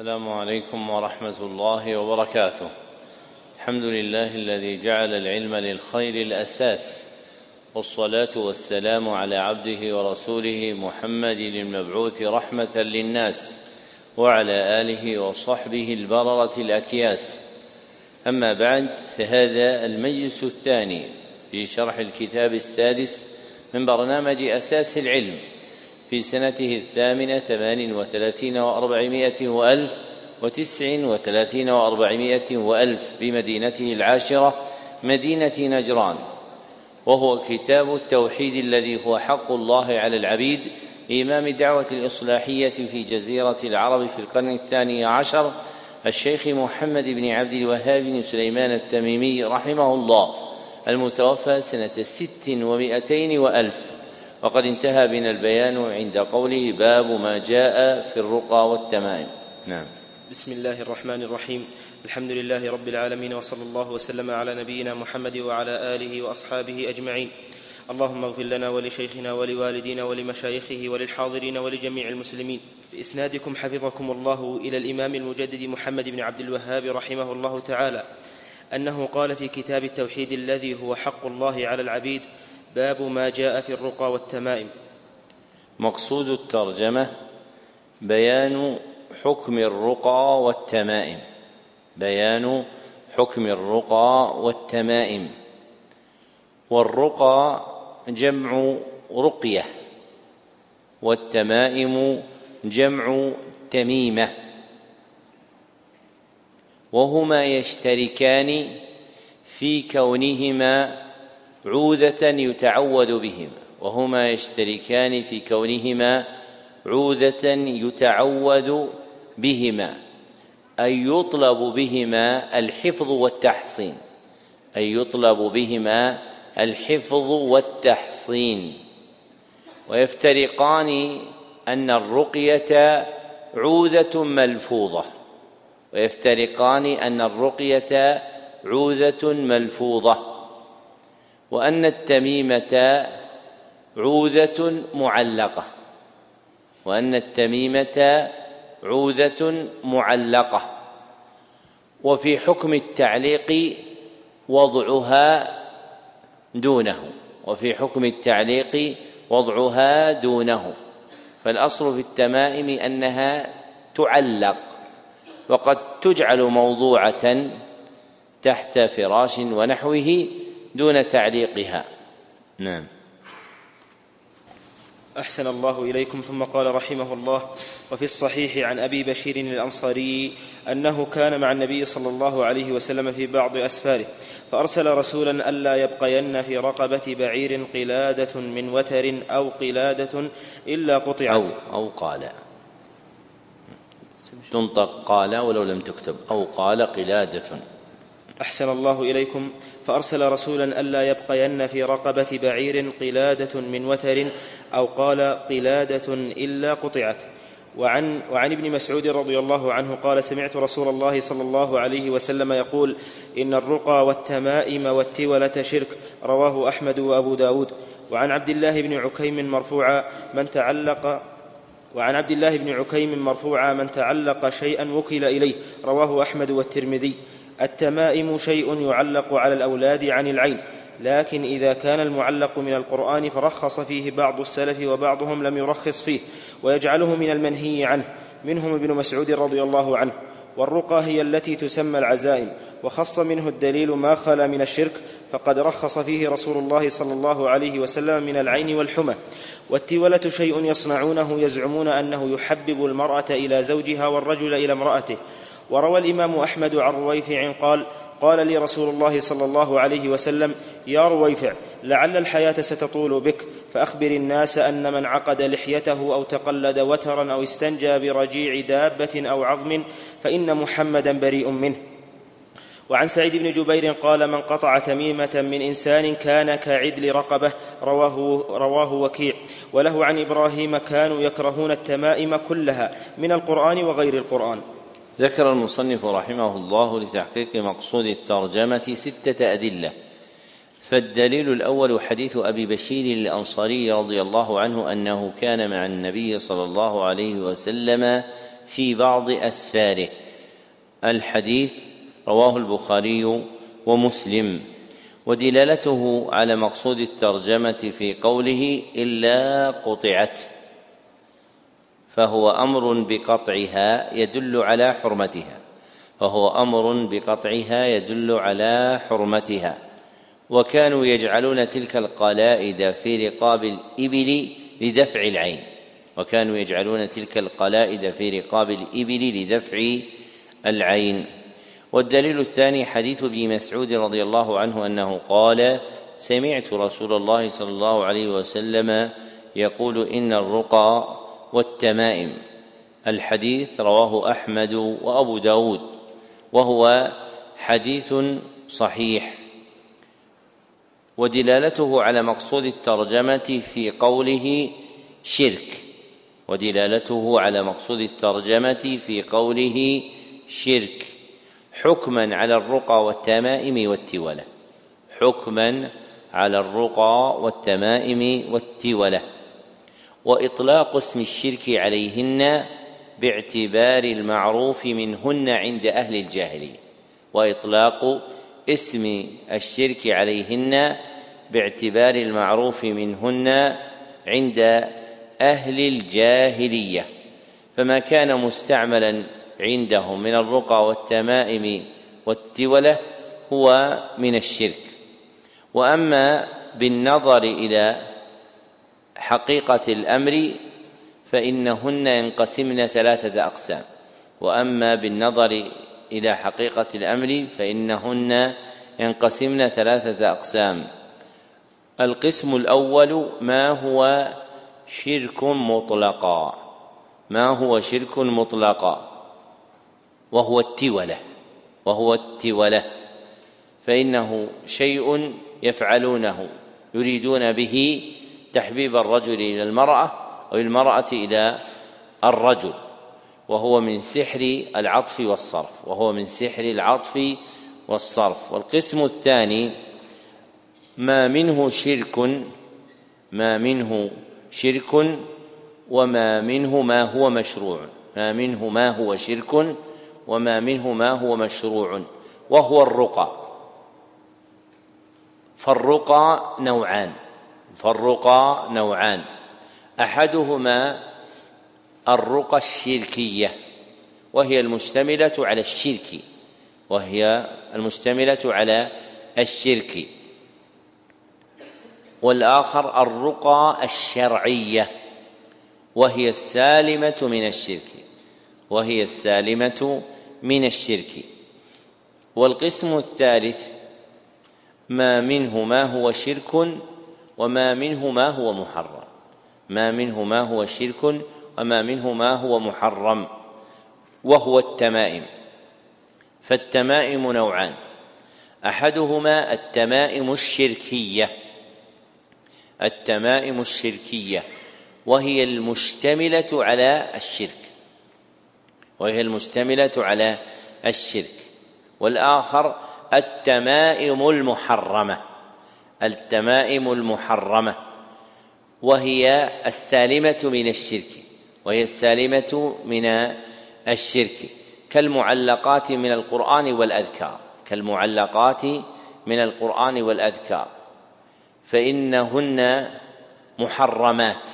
السلام عليكم ورحمة الله وبركاته. الحمد لله الذي جعل العلم للخير الأساس. والصلاة والسلام على عبده ورسوله محمد المبعوث رحمة للناس وعلى آله وصحبه البررة الأكياس. أما بعد فهذا المجلس الثاني في شرح الكتاب السادس من برنامج أساس العلم. في سنته الثامنة ثمان وثلاثين وأربعمائة وألف وتسع وثلاثين وأربعمائة وألف بمدينته العاشرة مدينة نجران وهو كتاب التوحيد الذي هو حق الله على العبيد إمام دعوة الإصلاحية في جزيرة العرب في القرن الثاني عشر الشيخ محمد بن عبد الوهاب بن سليمان التميمي رحمه الله المتوفى سنة ست ومائتين وألف. وقد انتهى بنا البيان عند قوله باب ما جاء في الرقى والتمائم. نعم. بسم الله الرحمن الرحيم. الحمد لله رب العالمين وصلى الله وسلم على نبينا محمد وعلى آله وأصحابه أجمعين. اللهم اغفر لنا ولشيخنا ولوالدينا ولمشايخه وللحاضرين ولجميع المسلمين. بإسنادكم حفظكم الله إلى الإمام المجدد محمد بن عبد الوهاب رحمه الله تعالى أنه قال في كتاب التوحيد الذي هو حق الله على العبيد باب ما جاء في الرقى والتمائم. مقصود الترجمة بيان حكم الرقى والتمائم. بيان حكم الرقى والتمائم. والرقى جمع رقية والتمائم جمع تميمة. وهما يشتركان في كونهما عوذة يتعوذ بهما وهما يشتركان في كونهما عوذة يتعوذ بهما أي يطلب بهما الحفظ والتحصين أي يطلب بهما الحفظ والتحصين. ويفترقان أن الرقية عوذة ملفوظة ويفترقان أن الرقية عوذة ملفوظة. وأن التميمة عوذة معلقة. وأن التميمة عوذة معلقة. وفي حكم التعليق وضعها دونه. وفي حكم التعليق وضعها دونه. فالأصل في التمائم أنها تعلق. وقد تجعل موضوعة تحت فراش ونحوه دون تعليقها. نعم. أحسن الله إليكم. ثم قال رحمه الله وفي الصحيح عن أبي بشير الأنصاري أنه كان مع النبي صلى الله عليه وسلم في بعض أسفاره فأرسل رسولا ألا يبقين في رقبة بعير قلادة من وتر أو قلادة إلا قطعت. أو أو قال. تنطق قال ولو لم تكتب. أو قال قلادة. أحسن الله إليكم. فأرسل رسولا ألا يبقين في رقبة بعير قلادة من وتر أو قال قلادة إلا قطعت. وعن وعن ابن مسعود رضي الله عنه قال سمعت رسول الله صلى الله عليه وسلم يقول إن الرقى والتمائم والتولة شرك رواه أحمد وأبو داود. وعن عبد الله بن عكيم مرفوعا من تعلق وعن عبد الله بن عكيم مرفوعا من تعلق شيئا وكل إليه رواه أحمد والترمذي. التمائم شيء يعلق على الأولاد عن العين لكن إذا كان المعلق من القرآن فرخص فيه بعض السلف وبعضهم لم يرخص فيه ويجعله من المنهي عنه منهم ابن مسعود رضي الله عنه والرقى هي التي تسمى العزائم وخص منه الدليل ما خلا من الشرك فقد رخص فيه رسول الله صلى الله عليه وسلم من العين والحمى. والتولة شيء يصنعونه يزعمون أنه يحبب المرأة إلى زوجها والرجل إلى امرأته. وروى الإمام أحمد عن رويفع قال قال لي رسول الله صلى الله عليه وسلم يا رويفع لعل الحياة ستطول بك فأخبر الناس أن من عقد لحيته أو تقلد وترا أو استنجى برجيع دابة أو عظم فإن محمدا بريء منه. وعن سعيد بن جبير قال من قطع تميمة من إنسان كان كعدل رقبة. رواه, رواه وكيع. وله عن إبراهيم كانوا يكرهون التمائم كلها من القرآن وغير القرآن. ذكر المصنف رحمه الله لتحقيق مقصود الترجمة ستة أدلة. فالدليل الأول حديث أبي بشير الأنصاري رضي الله عنه أنه كان مع النبي صلى الله عليه وسلم في بعض أسفاره. الحديث رواه البخاري ومسلم. ودلالته على مقصود الترجمة في قوله إلا قطعت. فهو أمر بقطعها يدل على حرمتها. فهو أمر بقطعها يدل على حرمتها. وكانوا يجعلون تلك القلائد في رقاب الإبل لدفع العين. وكانوا يجعلون تلك القلائد في رقاب الإبل لدفع العين. والدليل الثاني حديث ابن مسعود رضي الله عنه أنه قال سمعت رسول الله صلى الله عليه وسلم يقول إن الرقى والتمائم. الحديث رواه أحمد وأبو داود وهو حديث صحيح. ودلالته على مقصود الترجمة في قوله شرك. ودلالته على مقصود الترجمة في قوله شرك. حكما على الرقى والتمائم والتولة. حكما على الرقى والتمائم والتولة. وإطلاق اسم الشرك عليهن باعتبار المعروف منهن عند أهل الجاهليه وإطلاق اسم الشرك عليهن باعتبار المعروف منهن عند أهل الجاهلية. فما كان مستعملا عندهم من الرقى والتمائم والتولة هو من الشرك. وأما بالنظر إلى حقيقة الأمر فإنهن ينقسمن ثلاثة أقسام وأما بالنظر إلى حقيقة الأمر فإنهن ينقسمن ثلاثة أقسام. القسم الأول ما هو شرك مطلقا ما هو شرك مطلقا وهو التولة وهو التولة. فإنه شيء يفعلونه يريدون به تحبيب الرجل إلى المرأة أو المرأة إلى الرجل وهو من سحر العطف والصرف وهو من سحر العطف والصرف. والقسم الثاني ما منه شرك ما منه شرك وما منه ما هو مشروع. ما منه ما هو شرك وما منه ما هو مشروع وهو الرقى. فالرقى نوعان. فالرقى نوعان. أحدهما الرقى الشركية وهي المشتملة على الشرك وهي المشتملة على الشرك. والآخر الرقى الشرعية وهي السالمة من الشرك وهي السالمة من الشرك. والقسم الثالث ما منه ما هو شرك وما منه ما هو محرم. ما منه ما هو شرك وما منه ما هو محرم. وهو التمائم. فالتمائم نوعان. احدهما التمائم الشركيه. التمائم الشركيه. وهي المشتمله على الشرك. وهي المشتمله على الشرك. والاخر التمائم المحرمه. التمائم المحرمة وهي السالمة من الشرك وهي السالمة من الشرك. كالمعلقات من القرآن والأذكار كالمعلقات من القرآن والأذكار. فإنهن محرمات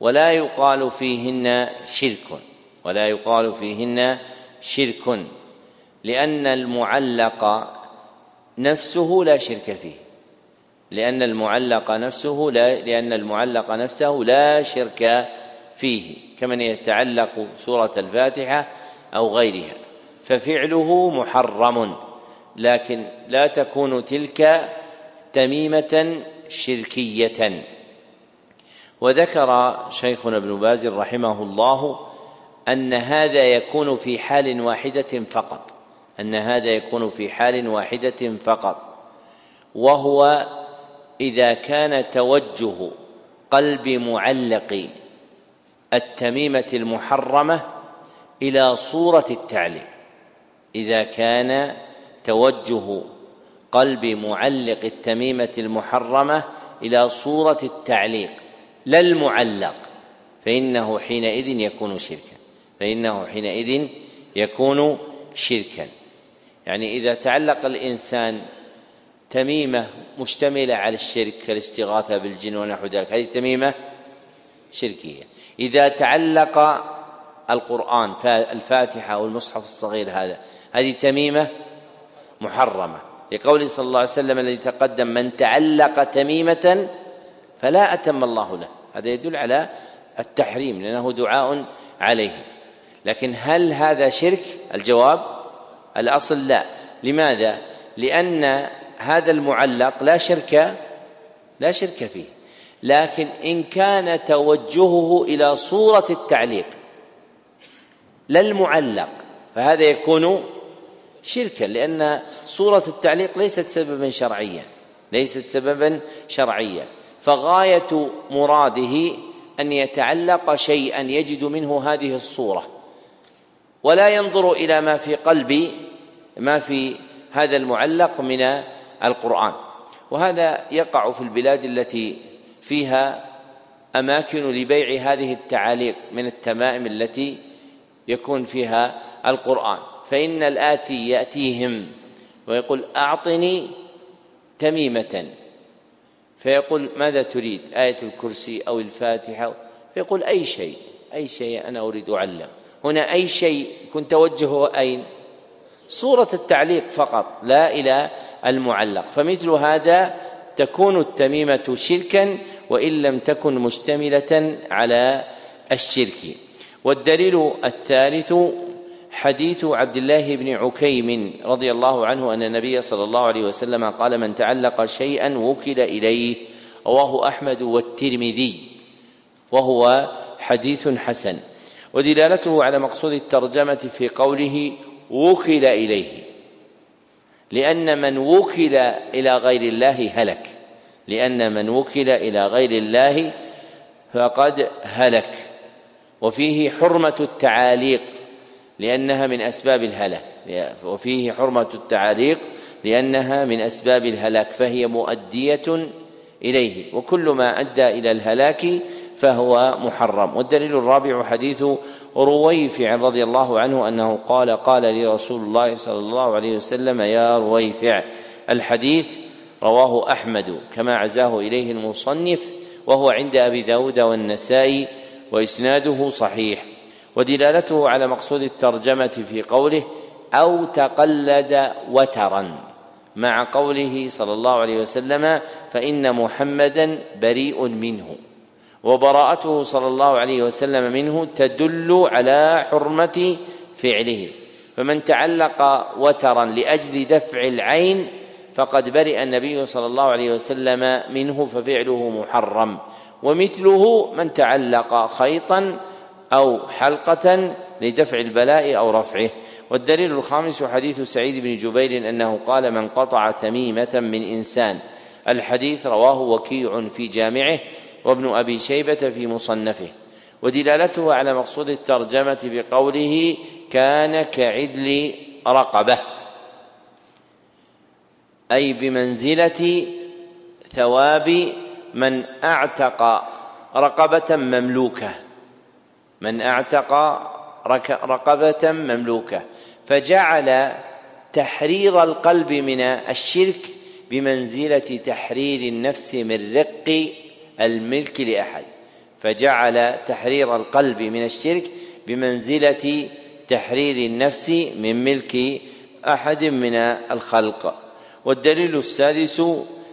ولا يقال فيهن شرك ولا يقال فيهن شرك لأن المعلق نفسه لا شرك فيه. لأن المعلق نفسه لا لأن المعلق نفسه لا شرك فيه كمن يتعلق سورة الفاتحة أو غيرها. ففعله محرم لكن لا تكون تلك تميمة شركية. وذكر شيخنا ابن باز رحمه الله أن هذا يكون في حال واحدة فقط أن هذا يكون في حال واحدة فقط وهو إذا كان توجه قلب معلق التميمة المحرمة إلى صورة التعليق إذا كان توجه قلب معلق التميمة المحرمة إلى صورة التعليق لا المعلق فإنه حينئذ يكون شركا. فإنه حينئذ يكون شركا. يعني إذا تعلق الإنسان تميمة مشتملة على الشرك كالاستغاثة بالجن ونحو ذلك. هذه تميمة شركية. إذا تعلق القرآن الفاتحة أو المصحف الصغير هذا هذه تميمة محرمة. لقوله صلى الله عليه وسلم الذي تقدم من تعلق تميمة فلا أتم الله له. هذا يدل على التحريم لأنه دعاء عليه. لكن هل هذا شرك؟ الجواب الأصل لا. لماذا؟ لأن هذا المعلق لا شرك لا شرك فيه. لكن إن كان توجهه إلى صورة التعليق لا المعلق فهذا يكون شركا لأن صورة التعليق ليست سببا شرعيا ليست سببا شرعيا. فغاية مراده أن يتعلق شيئا يجد منه هذه الصورة. ولا ينظر إلى ما في قلب ما في هذا المعلق من القرآن. وهذا يقع في البلاد التي فيها أماكن لبيع هذه التعاليق من التمائم التي يكون فيها القرآن. فإن الآتي يأتيهم ويقول أعطني تميمة. فيقول ماذا تريد؟ آية الكرسي أو الفاتحة؟ فيقول أي شيء أي شيء أنا أريد أعلم. هنا أي شيء كنت توجهه أين؟ صورة التعليق فقط لا إلى المعلق. فمثل هذا تكون التميمة شركا وإن لم تكن مشتملة على الشرك. والدليل الثالث حديث عبد الله بن عكيم رضي الله عنه أن النبي صلى الله عليه وسلم قال من تعلق شيئا وكل إليه. رواه أحمد والترمذي. وهو حديث حسن. ودلالته على مقصود الترجمة في قوله وكل إليه. لأن من وكل إلى غير الله هلك. لأن من وكل إلى غير الله فقد هلك. وفيه حرمة التعاليق لأنها من أسباب الهلاك. وفيه حرمة التعاليق لأنها من أسباب الهلاك فهي مؤدية إليه. وكل ما أدى إلى الهلاك فهو محرم. والدليل الرابع حديث رويفع رضي الله عنه أنه قال قال لي رسول الله صلى الله عليه وسلم يا رويفع الحديث رواه أحمد كما عزاه إليه المصنف وهو عند أبي داود والنسائي وإسناده صحيح. ودلالته على مقصود الترجمة في قوله أو تقلد وترا. مع قوله صلى الله عليه وسلم فإن محمدا بريء منه. وبراءته صلى الله عليه وسلم منه تدل على حرمة فعله. فمن تعلق وترا لأجل دفع العين فقد برئ النبي صلى الله عليه وسلم منه ففعله محرم. ومثله من تعلق خيطا أو حلقة لدفع البلاء أو رفعه. والدليل الخامس حديث سعيد بن جبير أنه قال من قطع تميمة من إنسان. الحديث رواه وكيع في جامعه. وابن أبي شيبة في مصنفه ودلالته على مقصود الترجمة في قوله كان كعدل رقبة أي بمنزلة ثواب من أعتق رقبة مملوكة من أعتق رقبة مملوكة فجعل تحرير القلب من الشرك بمنزلة تحرير النفس من رق الملك لأحد فجعل تحرير القلب من الشرك بمنزلة تحرير النفس من ملك أحد من الخلق. والدليل السادس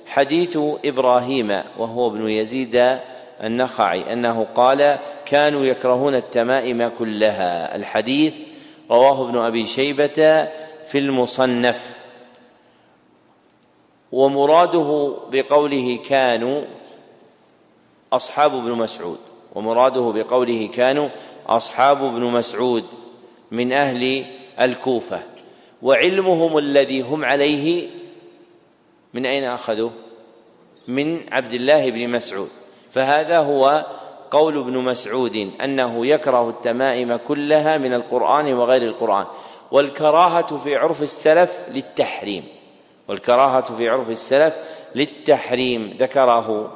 حديث إبراهيم وهو ابن يزيد النخعي أنه قال كانوا يكرهون التمائم كلها الحديث رواه ابن أبي شيبة في المصنف. ومراده بقوله كانوا أصحاب ابن مسعود ومراده بقوله كانوا أصحاب ابن مسعود من أهل الكوفة. وعلمهم الذي هم عليه من أين أخذوا؟ من عبد الله بن مسعود. فهذا هو قول ابن مسعود أنه يكره التمائم كلها من القرآن وغير القرآن. والكراهة في عرف السلف للتحريم. والكراهة في عرف السلف للتحريم ذكره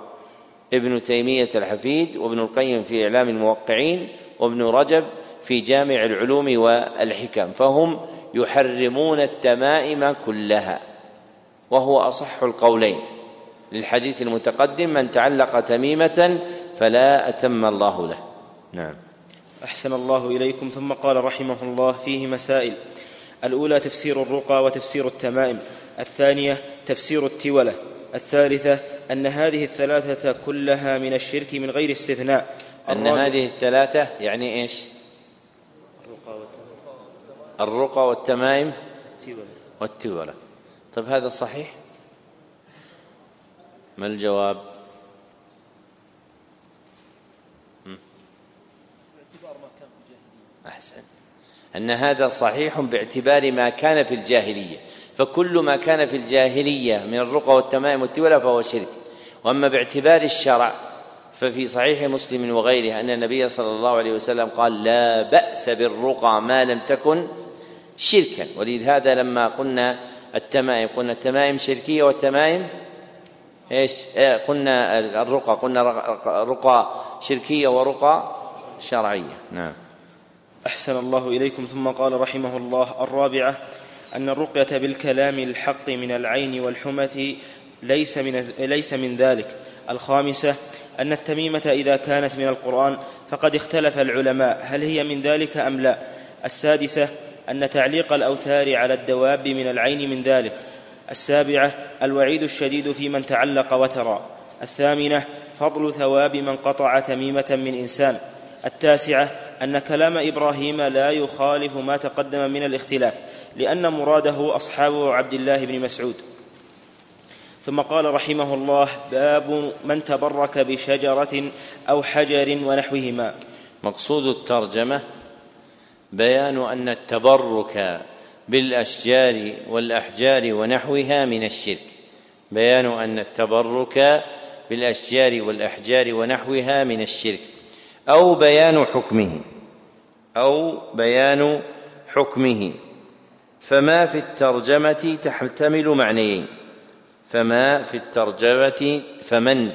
ابن تيمية الحفيد وابن القيم في إعلام الموقعين وابن رجب في جامع العلوم والحكم فهم يحرمون التمائم كلها وهو أصح القولين للحديث المتقدم من تعلق تميمة فلا أتم الله له نعم. أحسن الله إليكم. ثم قال رحمه الله فيه مسائل الأولى تفسير الرقى وتفسير التمائم الثانية تفسير التولة الثالثة أن هذه الثلاثة كلها من الشرك من غير استثناء. أن هذه الثلاثة يعني إيش؟ الرقى والتمائم والتولة طيب هذا صحيح؟ ما الجواب؟ أحسن. أن هذا صحيح باعتبار ما كان في الجاهلية. فكل ما كان في الجاهلية من الرقى والتمائم والتولى فهو شرك. وأما باعتبار الشرع ففي صحيح مسلم وغيره أن النبي صلى الله عليه وسلم قال لا بأس بالرقى ما لم تكن شركا. ولهذا لما قلنا التمائم قلنا التمائم شركية والتمائم إيش؟ إيه، قلنا الرقى قلنا رقى شركية ورقى شرعية. نعم. أحسن الله إليكم ثم قال رحمه الله الرابعة أن الرقية بالكلام الحق من العين والحمة ليس من ليس من ذلك. الخامسة أن التميمة إذا كانت من القرآن فقد اختلف العلماء هل هي من ذلك أم لا؟ السادسة أن تعليق الأوتار على الدواب من العين من ذلك. السابعة الوعيد الشديد في من تعلق وترى. الثامنة فضل ثواب من قطع تميمة من إنسان. التاسعة أن كلام إبراهيم لا يخالف ما تقدم من الاختلاف لأن مراده أصحاب عبد الله بن مسعود. ثم قال رحمه الله باب من تبرك بشجرة أو حجر ونحوهما. مقصود الترجمة بيان أن التبرك بالأشجار والأحجار ونحوها من الشرك. بيان أن التبرك بالأشجار والأحجار ونحوها من الشرك. أو بيان حكمه. أو بيان حكمه. فما في الترجمة تحتمل معنيين. فما في الترجمة فمن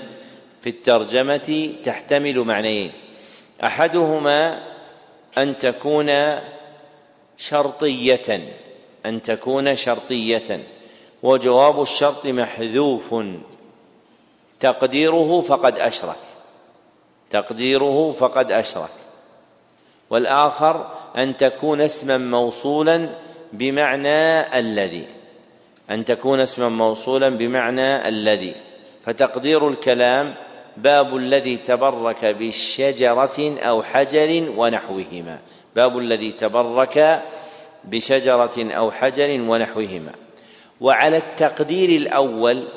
في الترجمة تحتمل معنيين. أحدهما أن تكون شرطية أن تكون شرطية. وجواب الشرط محذوف. تقديره فقد أشرك. تقديره فقد أشرك. والآخر أن تكون اسما موصولا بمعنى الذي. أن تكون اسما موصولا بمعنى الذي. فتقدير الكلام باب الذي تبرك بشجرة أو حجر ونحوهما. باب الذي تبرك بشجرة أو حجر ونحوهما. وعلى التقدير الأول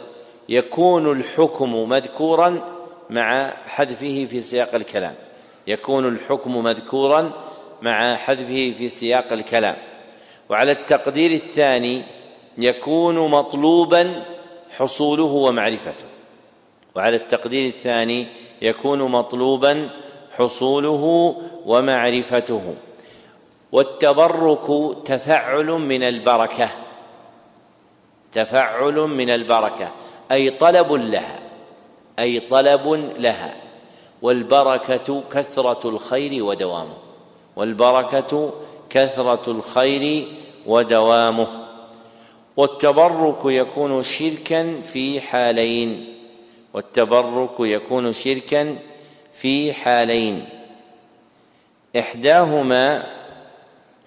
يكون الحكم مذكورا مع حذفه في سياق الكلام. يكون الحكم مذكورا مع حذفه في سياق الكلام. وعلى التقدير الثاني يكون مطلوبا حصوله ومعرفته. وعلى التقدير الثاني يكون مطلوبا حصوله ومعرفته. والتبرك تفعل من البركة. تفعل من البركة. أي طلب لها. أي طلب لها والبركة كثرة الخير ودوامه والبركة كثرة الخير ودوامه والتبرك يكون شركا في حالين والتبرك يكون شركا في حالين. إحداهما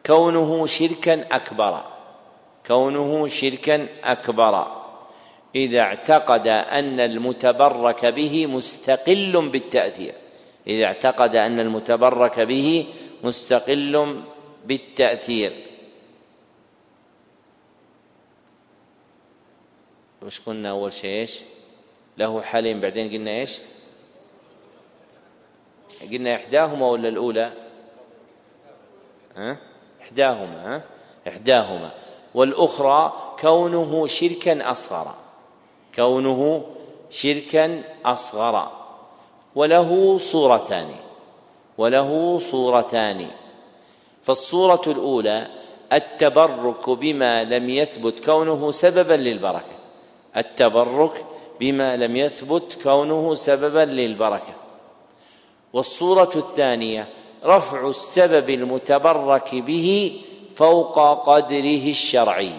كونه شركا أكبر كونه شركا أكبر. إذا اعتقد أن المتبرك به مستقل بالتأثير. إذا اعتقد أن المتبرك به مستقل بالتأثير. وش قلنا أول شيء؟ إيش؟ له حالين. بعدين قلنا إيش؟ قلنا إحداهما ولا الأولى؟ ها؟ إحداهما ها؟ إحداهما. والأخرى كونه شركا أصغر. كونه شركا أصغر. وله صورتان وله صورتان. فالصورة الأولى التبرك بما لم يثبت كونه سببا للبركة. التبرك بما لم يثبت كونه سببا للبركة. والصورة الثانية رفع السبب المتبرك به فوق قدره الشرعي.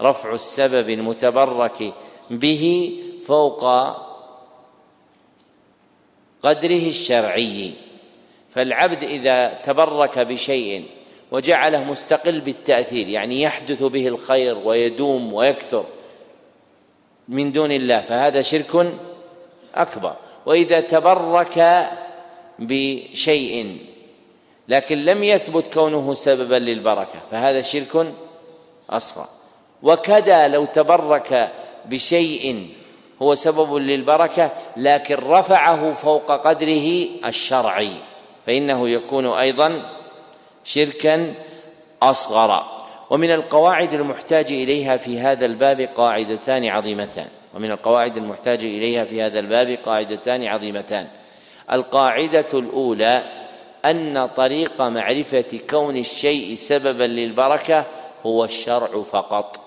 رفع السبب المتبرك به فوق قدره الشرعي. فالعبد إذا تبرك بشيء وجعله مستقل بالتأثير يعني يحدث به الخير ويدوم ويكثر من دون الله فهذا شرك أكبر. وإذا تبرك بشيء لكن لم يثبت كونه سببا للبركة فهذا شرك أصغر. وكذا لو تبرك بشيء هو سبب للبركة لكن رفعه فوق قدره الشرعي فإنه يكون أيضا شركا أصغر. ومن القواعد المحتاج إليها في هذا الباب قاعدتان عظيمتان. ومن القواعد المحتاج إليها في هذا الباب قاعدتان عظيمتان. القاعدة الأولى أن طريق معرفة كون الشيء سببا للبركة هو الشرع فقط.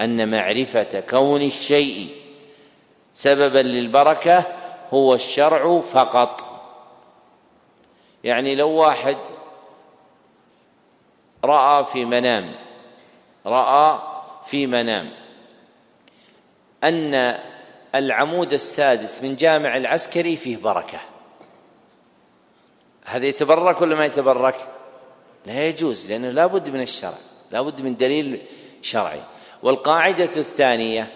أن معرفة كون الشيء سببا للبركة هو الشرع فقط. يعني لو واحد رأى في منام رأى في منام أن العمود السادس من جامع العسكري فيه بركة. هذا يتبرك ولا ما يتبرك؟ لا يجوز لأنه لا بد من الشرع لا بد من دليل شرعي. والقاعدة الثانية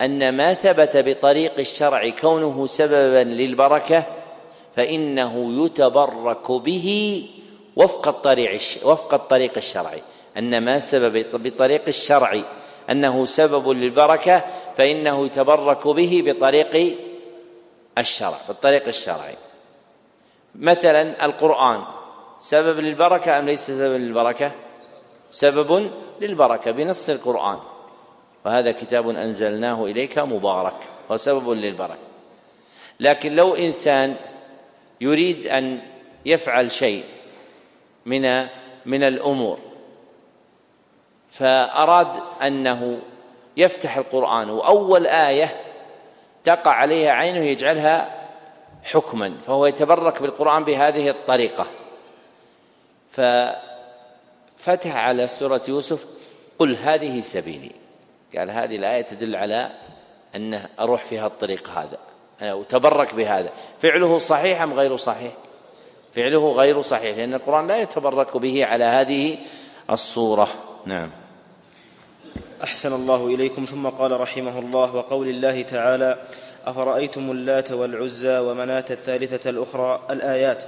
أن ما ثبت بطريق الشرع كونه سببا للبركة فإنه يتبرك به وفق الطريق وفق الطريق الشرعي. أن ما سبب بطريق الشرع أنه سبب للبركة فإنه يتبرك به بطريق الشرع بالطريق الشرعي. مثلا القرآن سبب للبركة أم ليس سببا للبركة؟ سبب للبركة بنص القرآن. وهذا كتاب أنزلناه إليك مبارك وسبب للبركة. لكن لو إنسان يريد أن يفعل شيء من من الأمور فأراد أنه يفتح القرآن وأول آية تقع عليها عينه يجعلها حكما فهو يتبرك بالقرآن بهذه الطريقة. ففتح على سورة يوسف قل هذه سبيلي. قال هذه الآية تدل على أنه أروح في الطريق هذا وتبرك بهذا. فعله صحيح أم غير صحيح؟ فعله غير صحيح لأن القرآن لا يتبرك به على هذه الصورة. نعم. أحسن الله إليكم. ثم قال رحمه الله وقول الله تعالى أفرأيتم اللات والعزى ومناة الثالثة الأخرى؟ الآيات.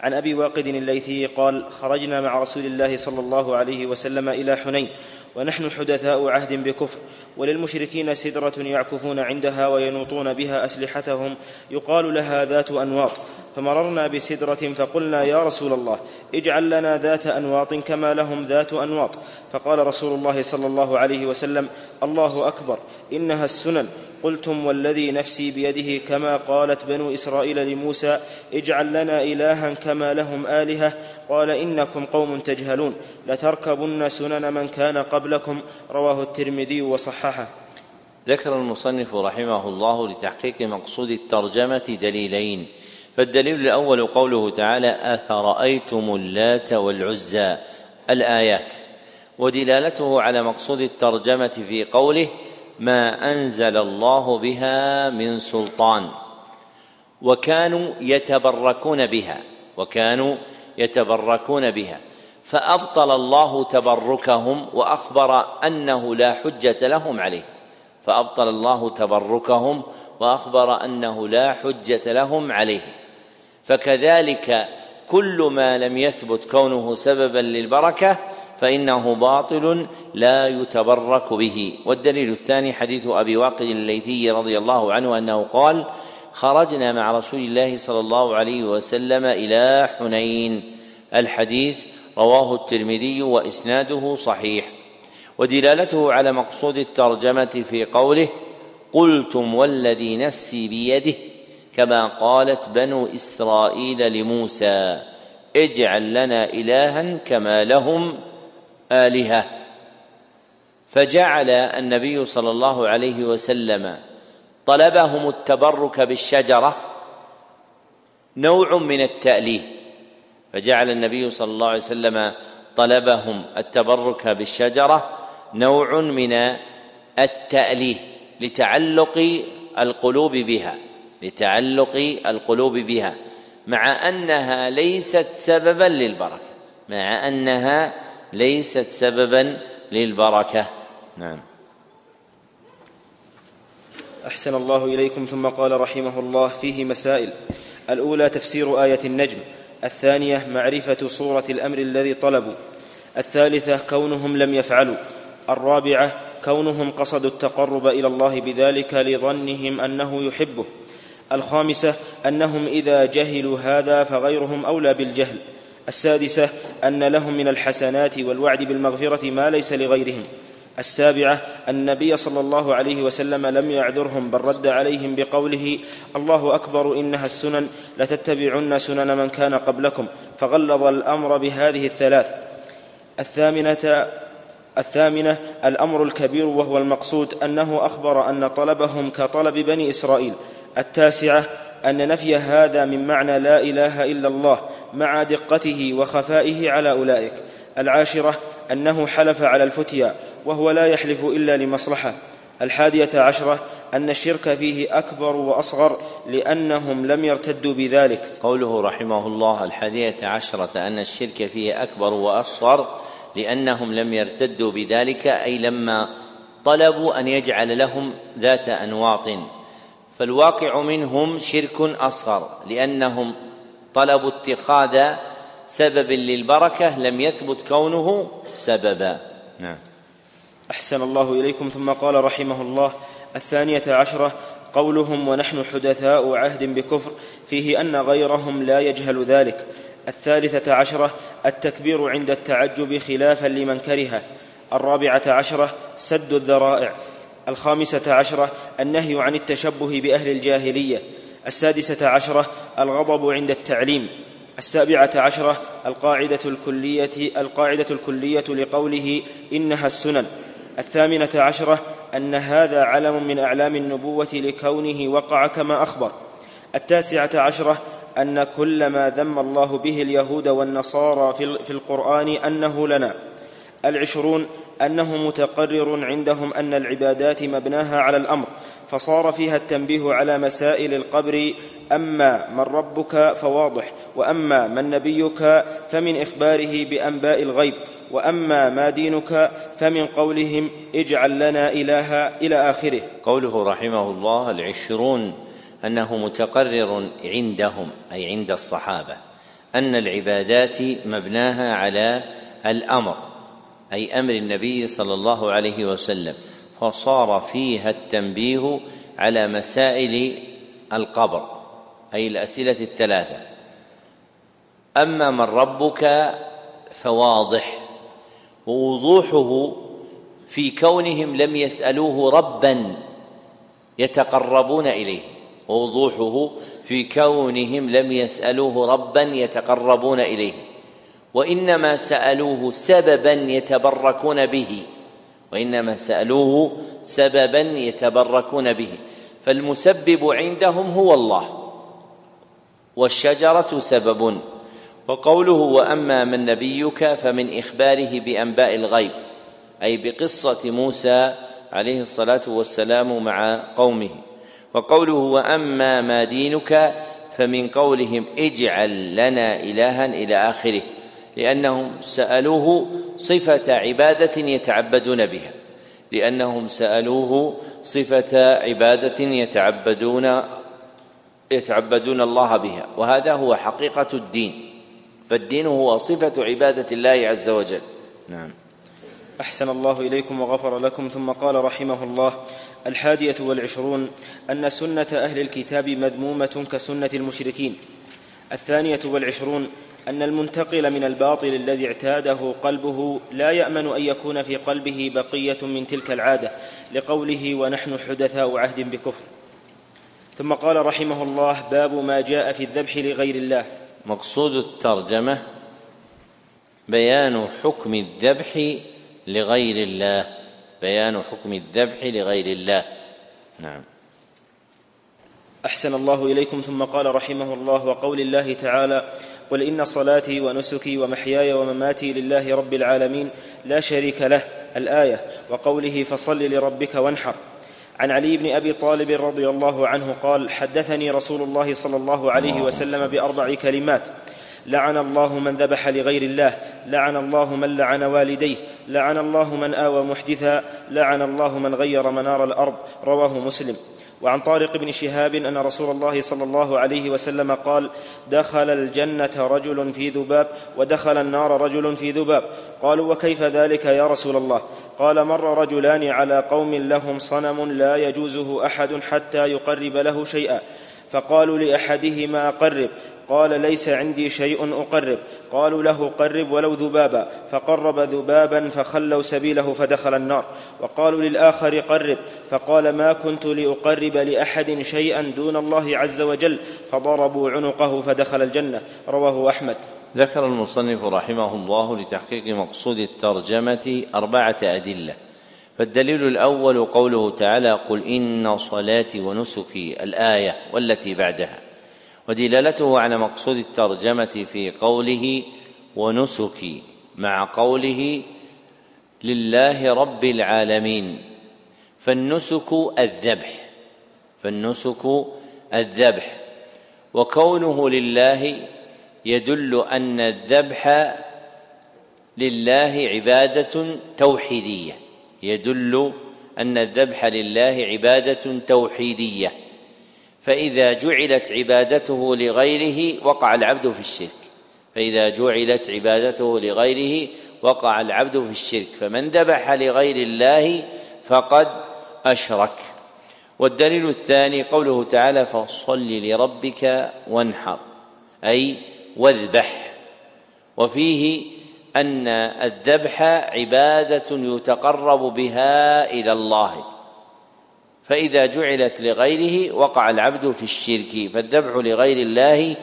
عن أبي واقد الليثي قال خرجنا مع رسول الله صلى الله عليه وسلم إلى حنين ونحن حدثاء عهد بكفر وللمشركين سدرة يعكفون عندها وينوطون بها أسلحتهم يقال لها ذات أنواط. فمررنا بسدرة فقلنا يا رسول الله اجعل لنا ذات أنواط كما لهم ذات أنواط. فقال رسول الله صلى الله عليه وسلم الله أكبر إنها السنن. قلتم والذي نفسي بيده كما قالت بنو إسرائيل لموسى اجعل لنا الها كما لهم آلهة. قال إنكم قوم تجهلون لتركبن سنن من كان قبلكم. رواه الترمذي وصححه. ذكر المصنف رحمه الله لتحقيق مقصود الترجمة دليلين. فالدليل الأول قوله تعالى أفرأيتم اللات والعزى الآيات. ودلالته على مقصود الترجمة في قوله ما أنزل الله بها من سلطان وكانوا يتبركون بها وكانوا يتبركون بها. فأبطل الله تبركهم وأخبر أنه لا حجة لهم عليه. فأبطل الله تبركهم وأخبر أنه لا حجة لهم عليه. فكذلك كل ما لم يثبت كونه سببا للبركة فإنه باطل لا يتبرك به. والدليل الثاني حديث أبي واقد الليثي رضي الله عنه أنه قال خرجنا مع رسول الله صلى الله عليه وسلم إلى حنين. الحديث رواه الترمذي وإسناده صحيح. ودلالته على مقصود الترجمة في قوله قلتم والذي نفسي بيده كما قالت بنو إسرائيل لموسى اجعل لنا الها كما لهم آلهة. فجعل النبي صلى الله عليه وسلم طلبهم التبرك بالشجرة نوع من التأليه. فجعل النبي صلى الله عليه وسلم طلبهم التبرك بالشجرة نوع من التأليه لتعلق القلوب بها لتعلق القلوب بها مع أنها ليست سببا للبركة مع أنها ليست سببا للبركة. نعم. أحسن الله إليكم ثم قال رحمه الله فيه مسائل. الأولى تفسير آية النجم. الثانية معرفة صورة الأمر الذي طلبوا. الثالثة كونهم لم يفعلوا. الرابعة كونهم قصدوا التقرب إلى الله بذلك لظنهم أنه يحبه. الخامسة أنهم إذا جهلوا هذا فغيرهم أولى بالجهل. السادسة أن لهم من الحسنات والوعد بالمغفرة ما ليس لغيرهم. السابعة النبي صلى الله عليه وسلم لم يعذرهم بل رد عليهم بقوله الله أكبر إنها السنن لتتبعن سنن من كان قبلكم فغلظ الأمر بهذه الثلاث. الثامنة الثامنة الأمر الكبير وهو المقصود أنه أخبر أن طلبهم كطلب بني إسرائيل. التاسعة أن نفي هذا من معنى لا إله إلا الله مع دقته وخفائه على أولئك. العاشرة أنه حلف على الفتيا وهو لا يحلف إلا لمصلحة. الحادية عشرة أن الشرك فيه أكبر وأصغر لأنهم لم يرتدوا بذلك. قوله رحمه الله الحادية عشرة أن الشرك فيه أكبر وأصغر لأنهم لم يرتدوا بذلك أي لما طلبوا أن يجعل لهم ذات أنواط. فالواقع منهم شرك أصغر لأنهم طلبوا اتخاذ سبب للبركة لم يثبت كونه سببا. نعم. أحسن الله إليكم. ثم قال رحمه الله الثانية عشرة قولهم ونحن حدثاء عهد بكفر فيه أن غيرهم لا يجهل ذلك. الثالثة عشرة التكبير عند التعجب خلافا لمن كرهه الرابعة عشرة سد الذرائع. الخامسة عشرة النهي عن التشبه بأهل الجاهلية. السادسة عشرة الغضب عند التعليم. السابعة عشرة القاعدة الكلية القاعدة الكلية لقوله إنها السنن. الثامنة عشرة أن هذا علم من أعلام النبوة لكونه وقع كما أخبر. التاسعة عشرة أن كل ما ذم الله به اليهود والنصارى في القرآن أنه لنا. العشرون أنه متقرر عندهم أن العبادات مبناها على الأمر. فصار فيها التنبيه على مسائل القبر أما من ربك فواضح وأما من نبيك فمن إخباره بأنباء الغيب وأما ما دينك فمن قولهم اجعل لنا الها إلى آخره. قوله رحمه الله العشرون أنه متقرر عندهم أي عند الصحابة أن العبادات مبناها على الأمر أي أمر النبي صلى الله عليه وسلم. فصار فيها التنبيه على مسائل القبر أي الأسئلة الثلاثة. أما من ربك فواضح ووضوحه في كونهم لم يسألوه ربا يتقربون إليه ووضوحه في كونهم لم يسألوه ربا يتقربون إليه. وإنما سألوه سببا يتبركون به. وإنما سألوه سببا يتبركون به. فالمسبب عندهم هو الله والشجرة سبب. وقوله وأما من نبيك فمن إخباره بأنباء الغيب أي بقصة موسى عليه الصلاة والسلام مع قومه. وقوله وأما ما دينك فمن قولهم اجعل لنا الها إلى آخره. لأنهم سألوه صفة عبادة يتعبدون بها. لأنهم سألوه صفة عبادة يتعبدون يتعبدون الله بها. وهذا هو حقيقة الدين. فالدين هو صفة عبادة الله عز وجل. نعم. أحسن الله إليكم وغفر لكم. ثم قال رحمه الله الحادية والعشرون أن سنة أهل الكتاب مذمومة كسنة المشركين. الثانية والعشرون أن المنتقل من الباطل الذي اعتاده قلبه لا يأمن أن يكون في قلبه بقية من تلك العادة لقوله ونحن حدثاء عهد بكفر ثم قال رحمه الله باب ما جاء في الذبح لغير الله مقصود الترجمة بيان حكم الذبح لغير الله بيان حكم الذبح لغير الله. نعم. أحسن الله إليكم. ثم قال رحمه الله وقول الله تعالى قل إن صلاتي ونسكي ومحياي ومماتي لله رب العالمين لا شريك له الآية وقوله فصل لربك وانحر. عن علي بن أبي طالب رضي الله عنه قال حدثني رسول الله صلى الله عليه وسلم. بأربع كلمات لعن الله من ذبح لغير الله لعن الله من لعن والديه لعن الله من آوى محدثا لعن الله من غير منار الأرض رواه مسلم. وعن طارق بن شهاب أن رسول الله صلى الله عليه وسلم قال دخل الجنة رجل في ذباب ودخل النار رجل في ذباب. قالوا وكيف ذلك يا رسول الله؟ قال مر رجلان على قوم لهم صنم لا يجوزه أحد حتى يقرب له شيئا. فقالوا لأحدهما قرب. قال ليس عندي شيء أقرب. قالوا له قرب ولو ذبابا. فقرب ذبابا فخلوا سبيله فدخل النار. وقالوا للآخر قرب. فقال ما كنت لأقرب لأحد شيئا دون الله عز وجل. فضربوا عنقه فدخل الجنة. رواه أحمد. ذكر المصنف رحمه الله لتحقيق مقصود الترجمة أربعة أدلة. فالدليل الأول قوله تعالى قل إن صلاتي ونسكي الآية والتي بعدها ودلالته على مقصود الترجمة في قوله ونسكي مع قوله لله رب العالمين. فالنسك الذبح فالنسك الذبح. وكونه لله يدل أن الذبح لله عبادة توحيدية. يدل أن الذبح لله عبادة توحيدية. فإذا جعلت عبادته لغيره وقع العبد في الشرك. فإذا جعلت عبادته لغيره وقع العبد في الشرك. فمن ذبح لغير الله فقد أشرك. والدليل الثاني قوله تعالى فصل لربك وانحر أي واذبح. وفيه أن الذبح عبادة يتقرب بها إلى الله. فإذا جعلت لغيره وقع العبد في الشرك فالذبح لغير الله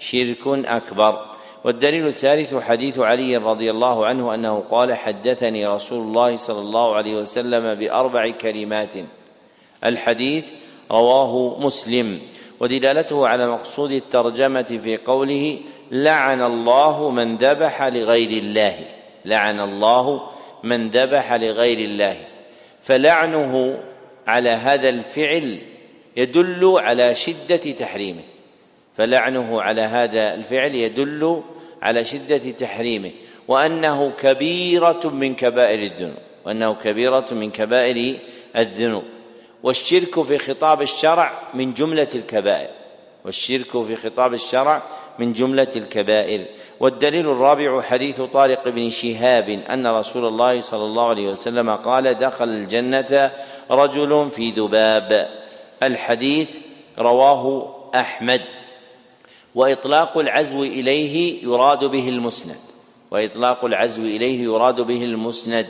شرك أكبر. والدليل الثالث حديث علي رضي الله عنه أنه قال حدثني رسول الله صلى الله عليه وسلم بأربع كلمات. الحديث رواه مسلم ودلالته على مقصود الترجمة في قوله لعن الله من ذبح لغير الله. لعن الله من ذبح لغير الله. فلعنه على هذا الفعل يدل على شدة تحريمه. فلعنه على هذا الفعل يدل على شدة تحريمه. وأنه كبيرة من كبائر الذنوب. وأنه كبيرة من كبائر الذنوب. والشرك في خطاب الشرع من جملة الكبائر. والشرك في خطاب الشرع من جملة الكبائر. والدليل الرابع حديث طارق بن شهاب أن رسول الله صلى الله عليه وسلم قال دخل الجنة رجل في ذباب. الحديث رواه أحمد. وإطلاق العزو إليه يراد به المسند. وإطلاق العزو إليه يراد به المسند.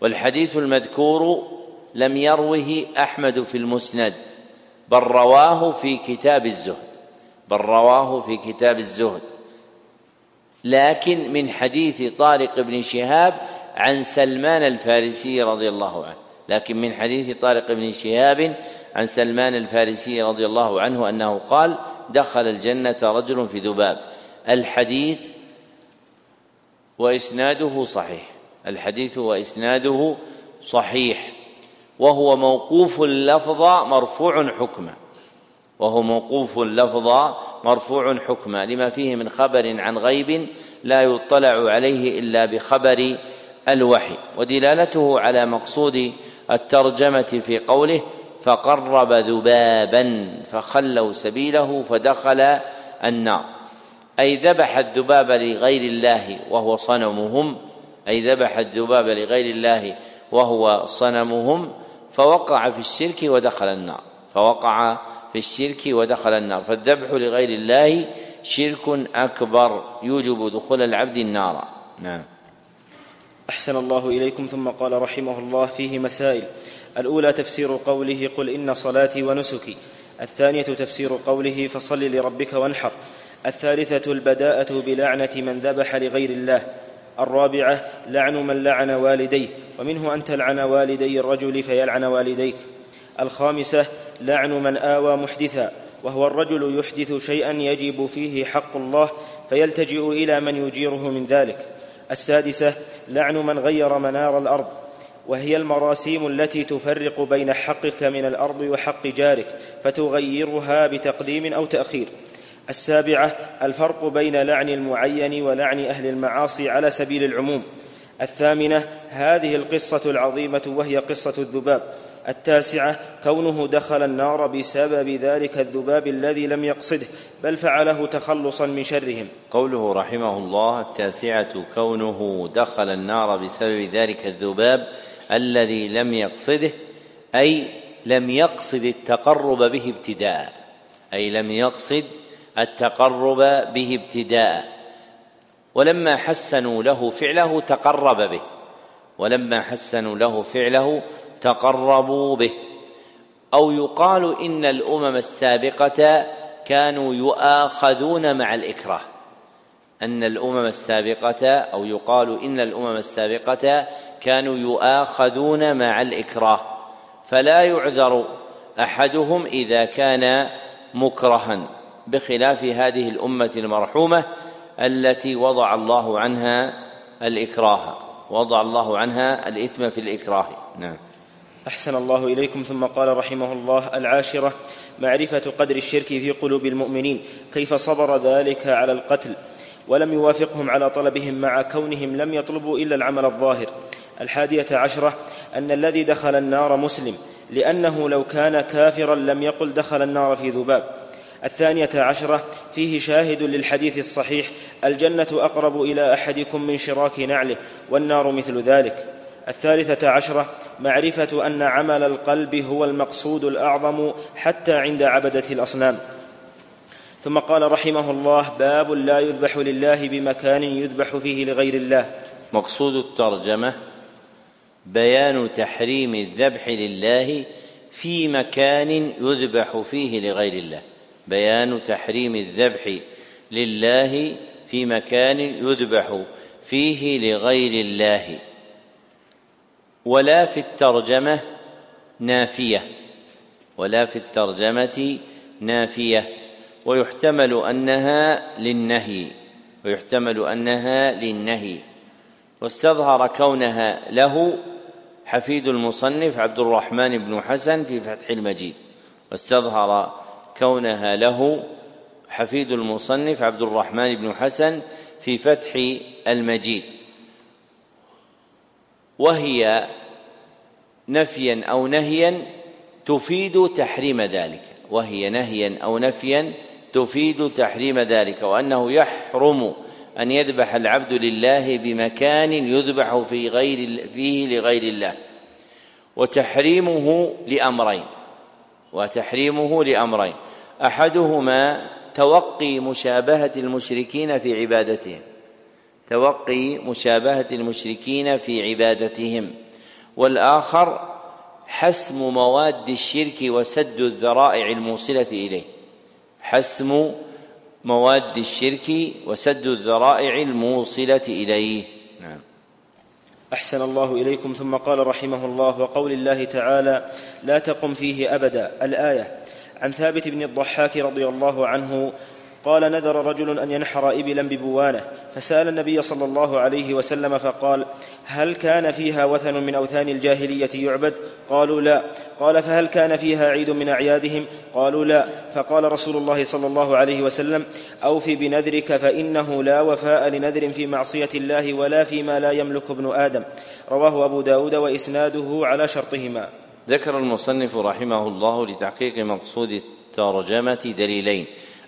والحديث المذكور لم يروه أحمد في المسند. بل رواه في كتاب الزهد. بل رواه في كتاب الزهد. لكن من حديث طارق بن شهاب عن سلمان الفارسي رضي الله عنه. لكن من حديث طارق بن شهاب عن سلمان الفارسي رضي الله عنه أنه قال دخل الجنة رجل في ذباب. الحديث وإسناده صحيح. الحديث وإسناده صحيح. وهو موقوف لفظا مرفوع حكما. وهو موقوف لفظا مرفوع حكما. لما فيه من خبر عن غيب لا يطلع عليه إلا بخبر الوحي. ودلالته على مقصود الترجمة في قوله فقرب ذبابا فخلوا سبيله فدخل النار. أي ذبح الذباب لغير الله وهو صنمهم أي ذبح الذباب لغير الله وهو صنمهم فوقع في الشرك ودخل النار. فوقع في الشرك ودخل النار. فالذبح لغير الله شرك أكبر يوجب دخول العبد النار. نعم. أحسن الله إليكم. ثم قال رحمه الله فيه مسائل. الأولى تفسير قوله قل إن صلاتي ونسكي. الثانية تفسير قوله فصل لربك وانحر. الثالثة البداءة بلعنة من ذبح لغير الله. الرابعة لعن من لعن والديه ومنه أن تلعن والدي الرجل فيلعن والديك. الخامسة لعن من آوى محدثا وهو الرجل يحدث شيئا يجب فيه حق الله فيلتجئ إلى من يجيره من ذلك. السادسة لعن من غير منار الأرض وهي المراسيم التي تفرق بين حقك من الأرض وحق جارك فتغيرها بتقديم أو تأخير. السابعة الفرق بين لعن المعين ولعن أهل المعاصي على سبيل العموم. الثامنة هذه القصة العظيمة وهي قصة الذباب. التاسعة كونه دخل النار بسبب ذلك الذباب الذي لم يقصده بل فعله تخلصا من شرهم. قوله رحمه الله التاسعة كونه دخل النار بسبب ذلك الذباب الذي لم يقصده أي لم يقصد التقرب به ابتداء أي لم يقصد التقرب به ابتداء. ولما حسنوا له فعله تقرب به. ولما حسنوا له فعله تقربوا به. أو يقال إن الأمم السابقة كانوا يؤاخذون مع الإكراه. أن الأمم السابقة أو يقال إن الأمم السابقة كانوا يؤاخذون مع الإكراه. فلا يعذر أحدهم إذا كان مكرها. بخلاف هذه الأمة المرحومة التي وضع الله عنها الإكراه. وضع الله عنها الإثم في الإكراه. نعم. أحسن الله إليكم. ثم قال رحمه الله العاشرة معرفة قدر الشرك في قلوب المؤمنين. كيف صبر ذلك على القتل؟ ولم يوافقهم على طلبهم مع كونهم لم يطلبوا إلا العمل الظاهر. الحادية عشرة أن الذي دخل النار مسلم لأنه لو كان كافرا لم يقل دخل النار في ذباب. الثانية عشرة فيه شاهد للحديث الصحيح الجنة أقرب إلى أحدكم من شراك نعله والنار مثل ذلك. الثالثة عشرة معرفة أن عمل القلب هو المقصود الأعظم حتى عند عبدة الأصنام. ثم قال رحمه الله باب لا يذبح لله بمكان يذبح فيه لغير الله. مقصود الترجمة بيان تحريم الذبح لله في مكان يذبح فيه لغير الله. بيان تحريم الذبح لله في مكان يذبح فيه لغير الله ولا في الترجمة نافية ولا في الترجمة نافية ويحتمل أنها للنهي ويحتمل أنها للنهي. واستظهر كونها له حفيد المصنف عبد الرحمن بن حسن في فتح المجيد واستظهر كونها له حفيد المصنف عبد الرحمن بن حسن في فتح المجيد. وهي نفيا أو نهيا تفيد تحريم ذلك. وهي نهيا أو نفيا تفيد تحريم ذلك. وأنه يحرم أن يذبح العبد لله بمكان يذبح في غير فيه لغير الله. وتحريمه لأمرين. وتحريمه لأمرين. أحدهما توقي مشابهة المشركين في عبادتهم. توقي مشابهة المشركين في عبادتهم. والآخر حسم مواد الشرك وسد الذرائع الموصلة إليه. حسم مواد الشرك وسد الذرائع الموصلة إليه. نعم أحسن الله إليكم. ثم قال رحمه الله وقول الله تعالى لا تقم فيه أبدا. الآية عن ثابت بن الضحاك رضي الله عنه قال نذر رجل أن ينحر إبلا ببوانة فسأل النبي صلى الله عليه وسلم فقال هل كان فيها وثن من أوثان الجاهلية يعبد؟ قالوا لا. قال فهل كان فيها عيد من أعيادهم؟ قالوا لا. فقال رسول الله صلى الله عليه وسلم أوف بنذرك فإنه لا وفاء لنذر في معصية الله ولا فيما لا يملك ابن آدم. رواه أبو داود وإسناده على شرطهما. ذكر المصنف رحمه الله لتحقيق مقصود الترجمة دليلين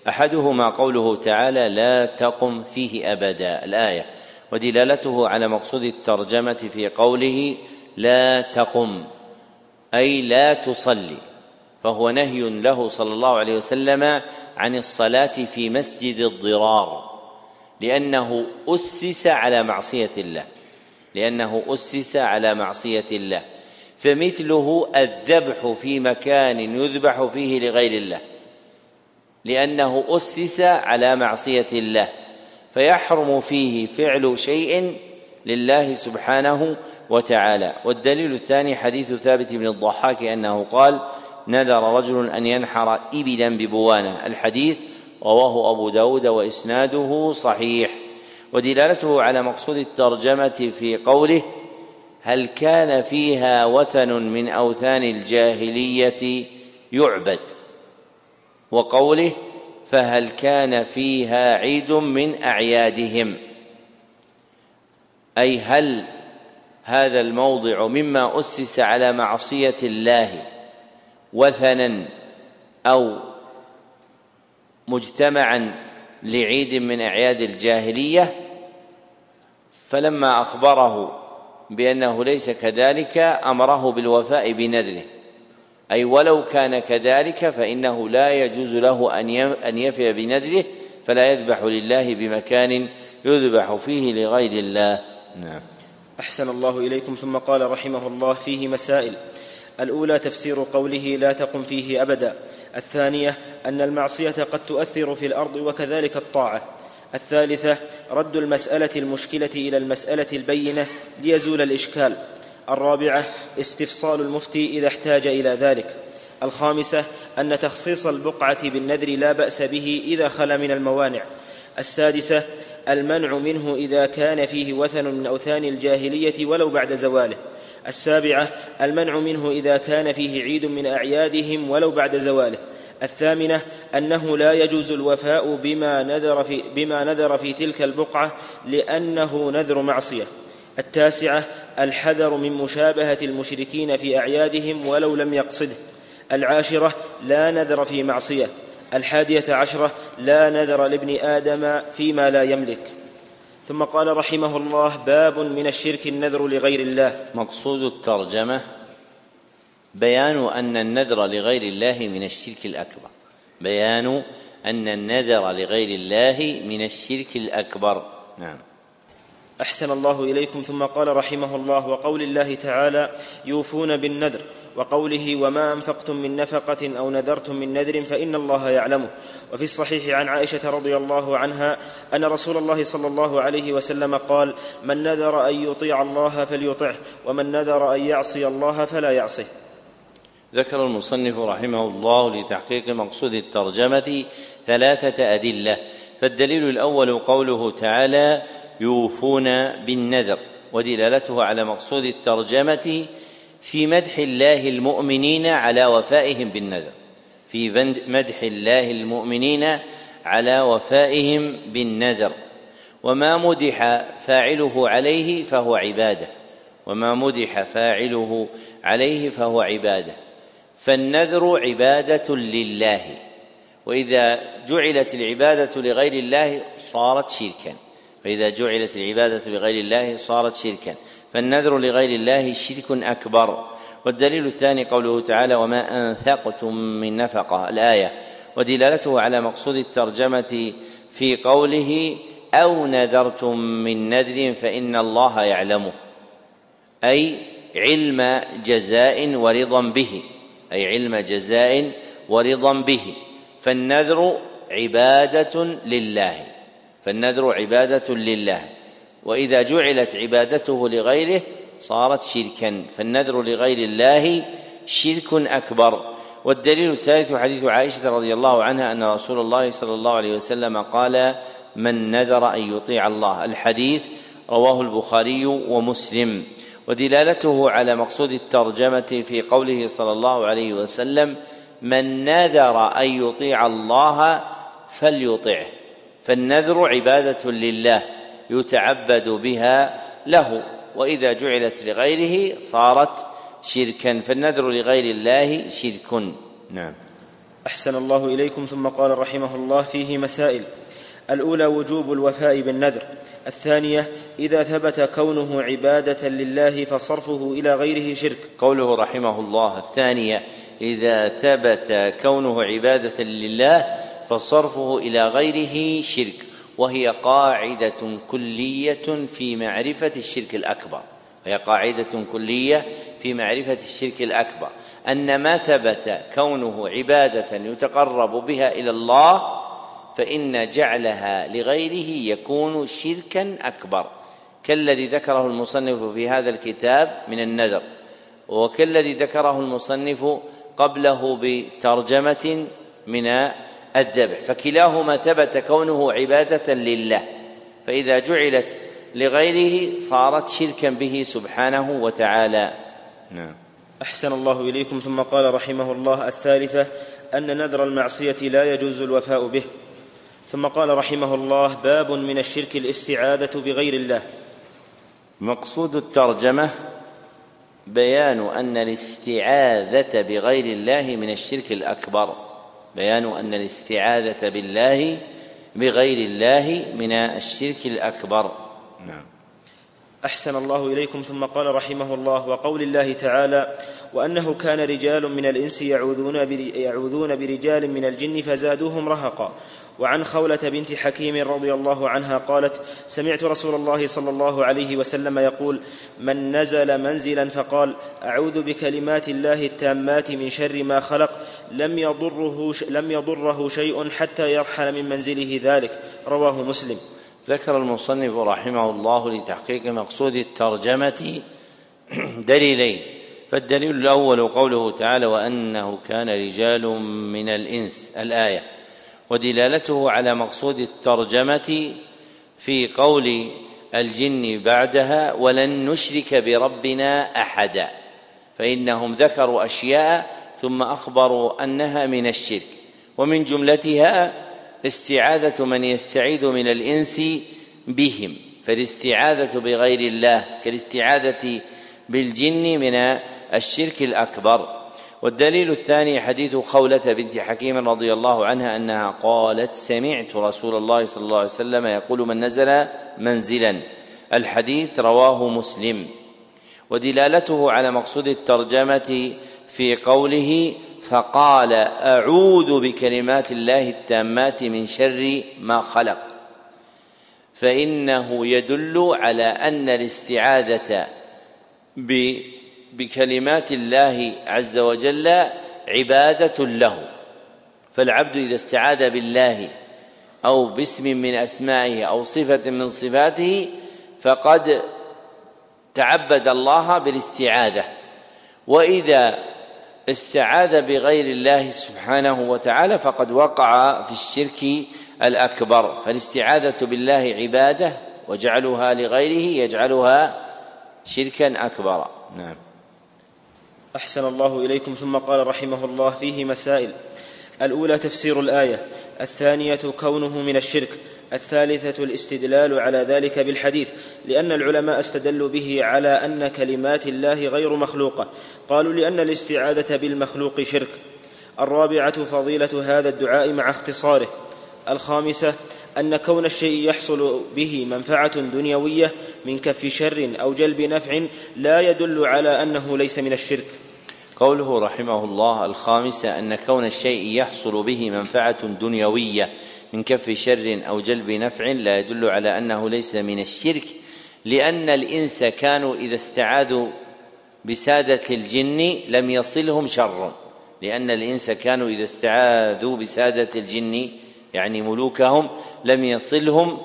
أحدهما قوله تعالى لا تقم فيه أبدا الآية. ودلالته على مقصود الترجمة في قوله لا تقم أي لا تصلي. فهو نهي له صلى الله عليه وسلم عن الصلاة في مسجد الضرار لأنه أسس على معصية الله. لأنه أسس على معصية الله. فمثله الذبح في مكان يذبح فيه لغير الله. لأنه أسس على معصية الله فيحرم فيه فعل شيء لله سبحانه وتعالى. والدليل الثاني حديث ثابت بن الضحاك أنه قال نذر رجل أن ينحر إبلا ببوانة. الحديث رواه أبو داود وإسناده صحيح. ودلالته على مقصود الترجمة في قوله هل كان فيها وثن من أوثان الجاهلية؟ يعبد. وقوله فهل كان فيها عيد من أعيادهم؟ أي هل هذا الموضع مما أسس على معصية الله وثنا أو مجتمعا لعيد من أعياد الجاهلية؟ فلما أخبره بأنه ليس كذلك أمره بالوفاء بنذره. أي ولو كان كذلك فإنه لا يجوز له أن يفي بنذره فلا يذبح لله بمكان يذبح فيه لغير الله. نعم. أحسن الله إليكم. ثم قال رحمه الله فيه مسائل. الأولى تفسير قوله لا تقم فيه أبدا. الثانية أن المعصية قد تؤثر في الأرض وكذلك الطاعة. الثالثة رد المسألة المشكلة إلى المسألة البينة ليزول الإشكال. الرابعة استفصال المفتي إذا احتاج إلى ذلك. الخامسة أن تخصيص البقعة بالنذر لا بأس به إذا خلا من الموانع. السادسة المنع منه إذا كان فيه وثن من أوثان الجاهلية ولو بعد زواله. السابعة المنع منه إذا كان فيه عيد من أعيادهم ولو بعد زواله. الثامنة أنه لا يجوز الوفاء بما نذر في, بما نذر في تلك البقعة لأنه نذر معصية. التاسعة الحذر من مشابهة المشركين في أعيادهم ولو لم يقصده. العاشرة لا نذر في معصية. الحادية عشرة لا نذر لابن آدم فيما لا يملك. ثم قال رحمه الله باب من الشرك النذر لغير الله. مقصود الترجمة بيان أن النذر لغير الله من الشرك الأكبر. بيان أن النذر لغير الله من الشرك الأكبر. نعم. أحسن الله إليكم. ثم قال رحمه الله وقول الله تعالى يوفون بالنذر وقوله وما أنفقتم من نفقة أو نذرتم من نذر فإن الله يعلمه. وفي الصحيح عن عائشة رضي الله عنها أن رسول الله صلى الله عليه وسلم قال من نذر أن يطيع الله فليطعه ومن نذر أن يعصي الله فلا يعصه ذكر المصنف رحمه الله لتحقيق مقصود الترجمة ثلاثة أدلة فالدليل الأول قوله تعالى يوفون بالنذر ودلالته على مقصود الترجمة في مدح الله المؤمنين على وفائهم بالنذر. في مدح الله المؤمنين على وفائهم بالنذر. وما مدح فاعله عليه فهو عبادة. وما مدح فاعله عليه فهو عبادة. فالنذر عبادة لله. وإذا جعلت العبادة لغير الله صارت شركا. فإذا جعلت العبادة لغير الله صارت شركا فالنذر لغير الله شرك أكبر. والدليل الثاني قوله تعالى وما أنفقتم من نفقة الآية. ودلالته على مقصود الترجمة في قوله أو نذرتم من نذر فإن الله يعلمه أي علم جزاء ورضا به. أي علم جزاء ورضا به. فالنذر عبادة لله. فالنذر عبادة لله. وإذا جعلت عبادته لغيره صارت شركا فالنذر لغير الله شرك أكبر. والدليل الثالث حديث عائشة رضي الله عنها أن رسول الله صلى الله عليه وسلم قال من نذر أن يطيع الله. الحديث رواه البخاري ومسلم. ودلالته على مقصود الترجمة في قوله صلى الله عليه وسلم من نذر أن يطيع الله فليطعه. فالنذر عبادة لله يتعبد بها له وإذا جعلت لغيره صارت شركا فالنذر لغير الله شرك. نعم. أحسن الله إليكم ثم قال رحمه الله فيه مسائل. الأولى وجوب الوفاء بالنذر. الثانية إذا ثبت كونه عبادة لله فصرفه إلى غيره شرك. قوله رحمه الله الثانية إذا ثبت كونه عبادة لله فصرفه إلى غيره شرك وهي قاعدة كلية في معرفة الشرك الأكبر. وهي قاعدة كلية في معرفة الشرك الأكبر. أن ما ثبت كونه عبادة يتقرب بها إلى الله فإن جعلها لغيره يكون شركا أكبر. كالذي ذكره المصنف في هذا الكتاب من النذر وكالذي ذكره المصنف قبله بترجمة من الذبح فكلاهما ثبت كونه عبادة لله فإذا جعلت لغيره صارت شركا به سبحانه وتعالى. نعم. أحسن الله إليكم. ثم قال رحمه الله الثالثة أن نذر المعصية لا يجوز الوفاء به. ثم قال رحمه الله باب من الشرك الاستعاذة بغير الله. مقصود الترجمة بيان أن الاستعاذة بغير الله من الشرك الأكبر. بيان أن الاستعاذة بالله بغير الله من الشرك الأكبر. نعم. أحسن الله إليكم ثم قال رحمه الله وقول الله تعالى وأنه كان رجال من الإنس يعوذون, يعوذون برجال من الجن فزادوهم رهقا. وعن خولة بنت حكيم رضي الله عنها قالت سمعت رسول الله صلى الله عليه وسلم يقول من نزل منزلا فقال أعوذ بكلمات الله التامات من شر ما خلق لم يضره, لم يضره شيء حتى يرحل من منزله ذلك. رواه مسلم. ذكر المصنف رحمه الله لتحقيق مقصود الترجمة دليلين. فالدليل الأول قوله تعالى وأنه كان رجال من الإنس الآية. ودلالته على مقصود الترجمة في قول الجن بعدها ولن نشرك بربنا أحدا. فإنهم ذكروا أشياء ثم أخبروا أنها من الشرك. ومن جملتها استعاذة من يستعيذ من الإنس بهم فالاستعاذة بغير الله كالاستعاذة بالجن من الشرك الأكبر. والدليل الثاني حديث خولة بنت حكيم رضي الله عنها أنها قالت سمعت رسول الله صلى الله عليه وسلم يقول من نزل منزلا الحديث رواه مسلم. ودلالته على مقصود الترجمة في قوله فقال أعوذ بكلمات الله التامات من شر ما خلق. فإنه يدل على أن الاستعاذة بكلمات الله عز وجل عبادة له. فالعبد إذا استعاذ بالله أو باسم من أسمائه أو صفة من صفاته فقد تعبد الله بالاستعاذة. وإذا استعاذ بغير الله سبحانه وتعالى فقد وقع في الشرك الأكبر. فالاستعاذة بالله عبادة وجعلها لغيره يجعلها شركا أكبر. نعم. أحسن الله إليكم. ثم قال رحمه الله فيه مسائل. الأولى تفسير الآية. الثانية كونه من الشرك. الثالثة الاستدلال على ذلك بالحديث لأن العلماء استدلوا به على أن كلمات الله غير مخلوقة. قالوا لأن الاستعاذة بالمخلوق شرك. الرابعة فضيلة هذا الدعاء مع اختصاره. الخامسة أن كون الشيء يحصل به منفعة دنيوية من كف شر أو جلب نفع لا يدل على أنه ليس من الشرك. قوله رحمه الله الخامسة أن كون الشيء يحصل به منفعة دنيوية من كف شر أو جلب نفع لا يدل على أنه ليس من الشرك لأن الإنس كانوا إذا استعاذوا بسادة الجن لم يصلهم شر لأن الإنس كانوا إذا استعاذوا بسادة الجن يعني ملوكهم لم يصلهم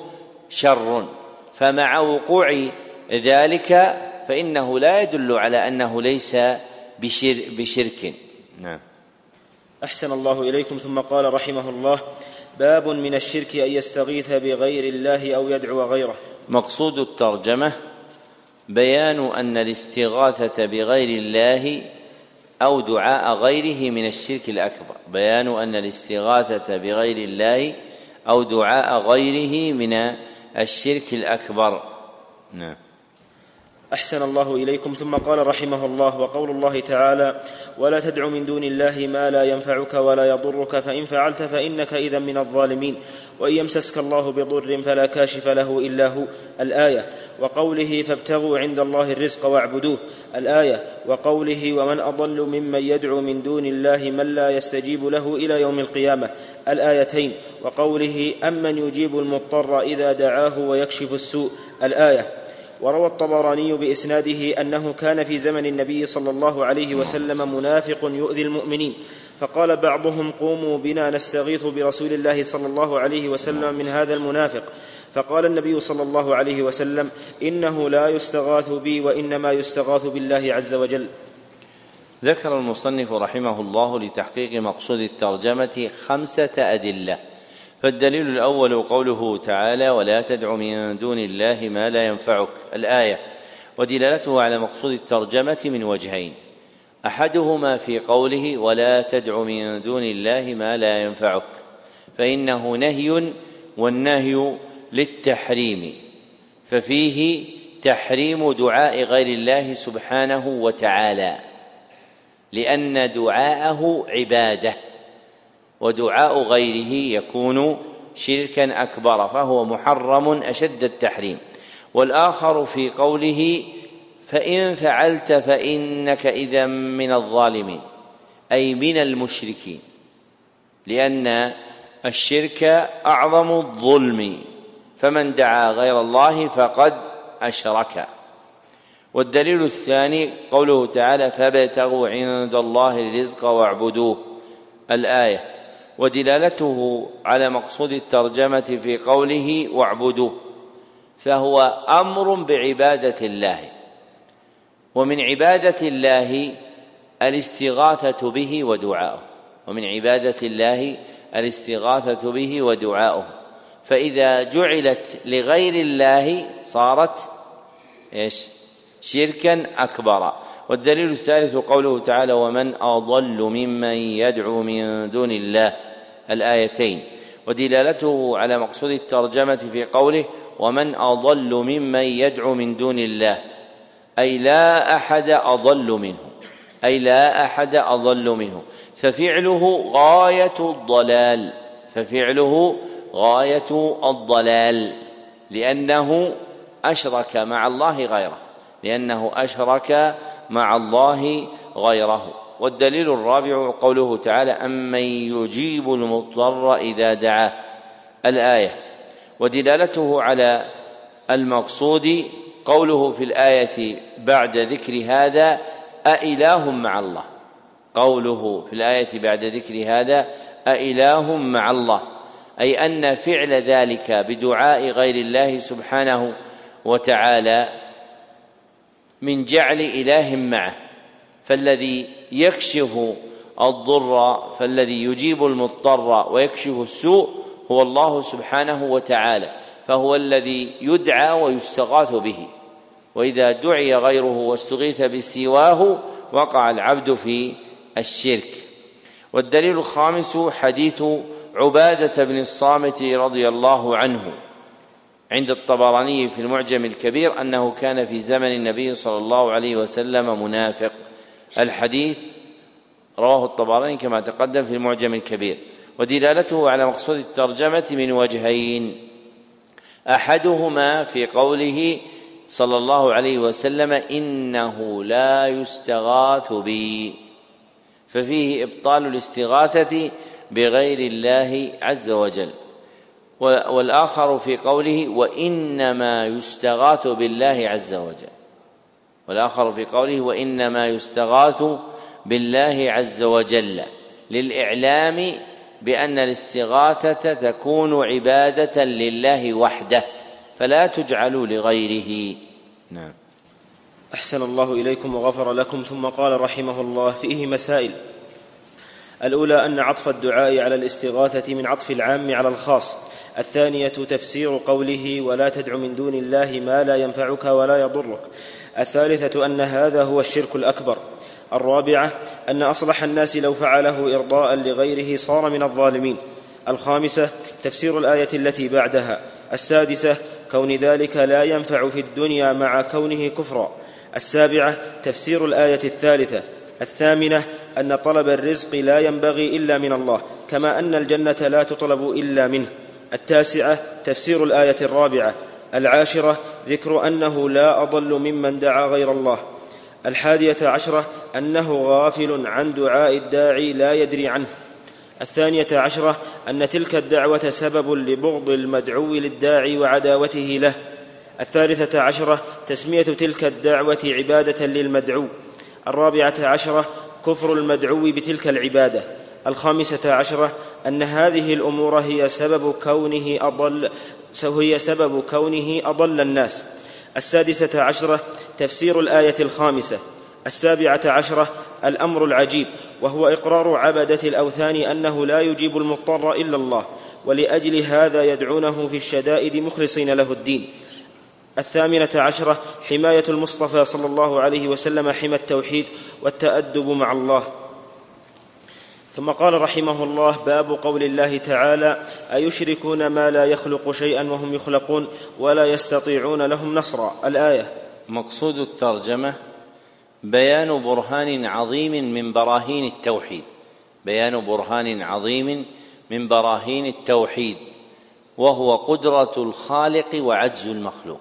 شر. فمع وقوع ذلك فإنه لا يدل على أنه ليس بشر بشرك. نعم. أحسن الله إليكم ثم قال رحمه الله باب من الشرك أن يستغيث بغير الله أو يدعو غيره. مقصود الترجمة بيان أن الاستغاثة بغير الله أو دعاء غيره من الشرك الأكبر. بيان أن الاستغاثة بغير الله أو دعاء غيره من الشرك الأكبر. نعم. أحسن الله إليكم. ثم قال رحمه الله وقول الله تعالى ولا تدع من دون الله ما لا ينفعك ولا يضرك فإن فعلت فإنك إذا من الظالمين. وإن يمسسك الله بضر فلا كاشف له إلا هو. الآية وقوله فابتغوا عند الله الرزق واعبدوه. الآية وقوله ومن أضل ممن يدعو من دون الله من لا يستجيب له إلى يوم القيامة. الآيتين وقوله أمن يجيب المضطر إذا دعاه ويكشف السوء. الآية وروى الطبراني بإسناده أنه كان في زمن النبي صلى الله عليه وسلم منافق يؤذي المؤمنين فقال بعضهم قوموا بنا نستغيث برسول الله صلى الله عليه وسلم من هذا المنافق. فقال النبي صلى الله عليه وسلم إنه لا يستغاث بي وإنما يستغاث بالله عز وجل. ذكر المصنف رحمه الله لتحقيق مقصود الترجمة خمسة أدلة. فالدليل الأول قوله تعالى ولا تدع من دون الله ما لا ينفعك الآية. ودلالته على مقصود الترجمة من وجهين. أحدهما في قوله ولا تدع من دون الله ما لا ينفعك فإنه نهي والنهي للتحريم ففيه تحريم دعاء غير الله سبحانه وتعالى لأن دعاءه عبادة. ودعاء غيره يكون شركا أكبر فهو محرم أشد التحريم. والآخر في قوله فإن فعلت فإنك إذا من الظالمين أي من المشركين لأن الشرك أعظم الظلم. فمن دعا غير الله فقد أشرك. والدليل الثاني قوله تعالى فابتغوا عند الله الرزق واعبدوه الآية ودلالته على مقصود الترجمة في قوله واعبدوه فهو أمر بعبادة الله ومن عبادة الله الاستغاثة به ودعاؤه ومن عبادة الله الاستغاثة به ودعاؤه فإذا جعلت لغير الله صارت إيش؟ شركا أكبر. والدليل الثالث قوله تعالى ومن أضل ممن يدعو من دون الله الآيتين ودلالته على مقصود الترجمة في قوله ومن أضل ممن يدعو من دون الله أي لا أحد أضل منه أي لا أحد أضل منه. ففعله غاية الضلال ففعله غاية الضلال لأنه أشرك مع الله غيره لأنه أشرك مع الله غيره. والدليل الرابع قوله تعالى امن يجيب المضطر اذا دعاه. الآية ودلالته على المقصود قوله في الآية بعد ذكر هذا أإله مع الله. قوله في الآية بعد ذكر هذا أإله مع الله. أي أن فعل ذلك بدعاء غير الله سبحانه وتعالى من جعل إله معه. فالذي يكشف الضر فالذي يجيب المضطر ويكشف السوء هو الله سبحانه وتعالى فهو الذي يدعى ويستغاث به. وإذا دعي غيره واستغيث بسواه وقع العبد في الشرك. والدليل الخامس حديث عبادة بن الصامت رضي الله عنه. عند الطبراني في المعجم الكبير أنه كان في زمن النبي صلى الله عليه وسلم منافق. الحديث رواه الطبراني كما تقدم في المعجم الكبير ودلالته على مقصود الترجمة من وجهين. أحدهما في قوله صلى الله عليه وسلم إنه لا يستغاث بي. ففيه إبطال الاستغاثة بغير الله عز وجل. والآخر في قوله وإنما يستغاث بالله عز وجل. والآخر في قوله وإنما يستغاث بالله عز وجل للإعلام بأن الاستغاثة تكون عبادة لله وحده فلا تجعلوا لغيره. نعم. أحسن الله إليكم وغفر لكم. ثم قال رحمه الله فيه مسائل. الأولى أن عطف الدعاء على الاستغاثة من عطف العام على الخاص. الثانية تفسير قوله ولا تدع من دون الله ما لا ينفعك ولا يضرك. الثالثة أن هذا هو الشرك الأكبر. الرابعة أن أصلح الناس لو فعله إرضاء لغيره صار من الظالمين. الخامسة تفسير الآية التي بعدها. السادسة كون ذلك لا ينفع في الدنيا مع كونه كفرا. السابعة تفسير الآية الثالثة. الثامنة أن طلب الرزق لا ينبغي إلا من الله كما أن الجنة لا تطلب إلا منه. التاسعة تفسير الآية الرابعة. العاشرة ذكر أنه لا أضل ممن دعا غير الله. الحادية عشرة أنه غافل عن دعاء الداعي لا يدري عنه. الثانية عشرة أن تلك الدعوة سبب لبغض المدعو للداعي وعداوته له. الثالثة عشرة تسمية تلك الدعوة عبادة للمدعو. الرابعة عشرة كفر المدعو بتلك العبادة. الخامسة عشرة أن هذه الأمور هي سبب كونه أضل هي سبب كونه أضل الناس. السادسة عشرة تفسير الآية الخامسة. السابعة عشرة الأمر العجيب وهو إقرار عبدة الأوثان أنه لا يجيب المضطر إلا الله ولأجل هذا يدعونه في الشدائد مخلصين له الدين. الثامنة عشرة حماية المصطفى صلى الله عليه وسلم حمى التوحيد والتأدب مع الله. ثم قال رحمه الله باب قول الله تعالى أيشركون ما لا يخلق شيئا وهم يخلقون ولا يستطيعون لهم نصرا؟ الآية. مقصود الترجمة بيان برهان عظيم من براهين التوحيد. بيان برهان عظيم من براهين التوحيد. وهو قدرة الخالق وعجز المخلوق.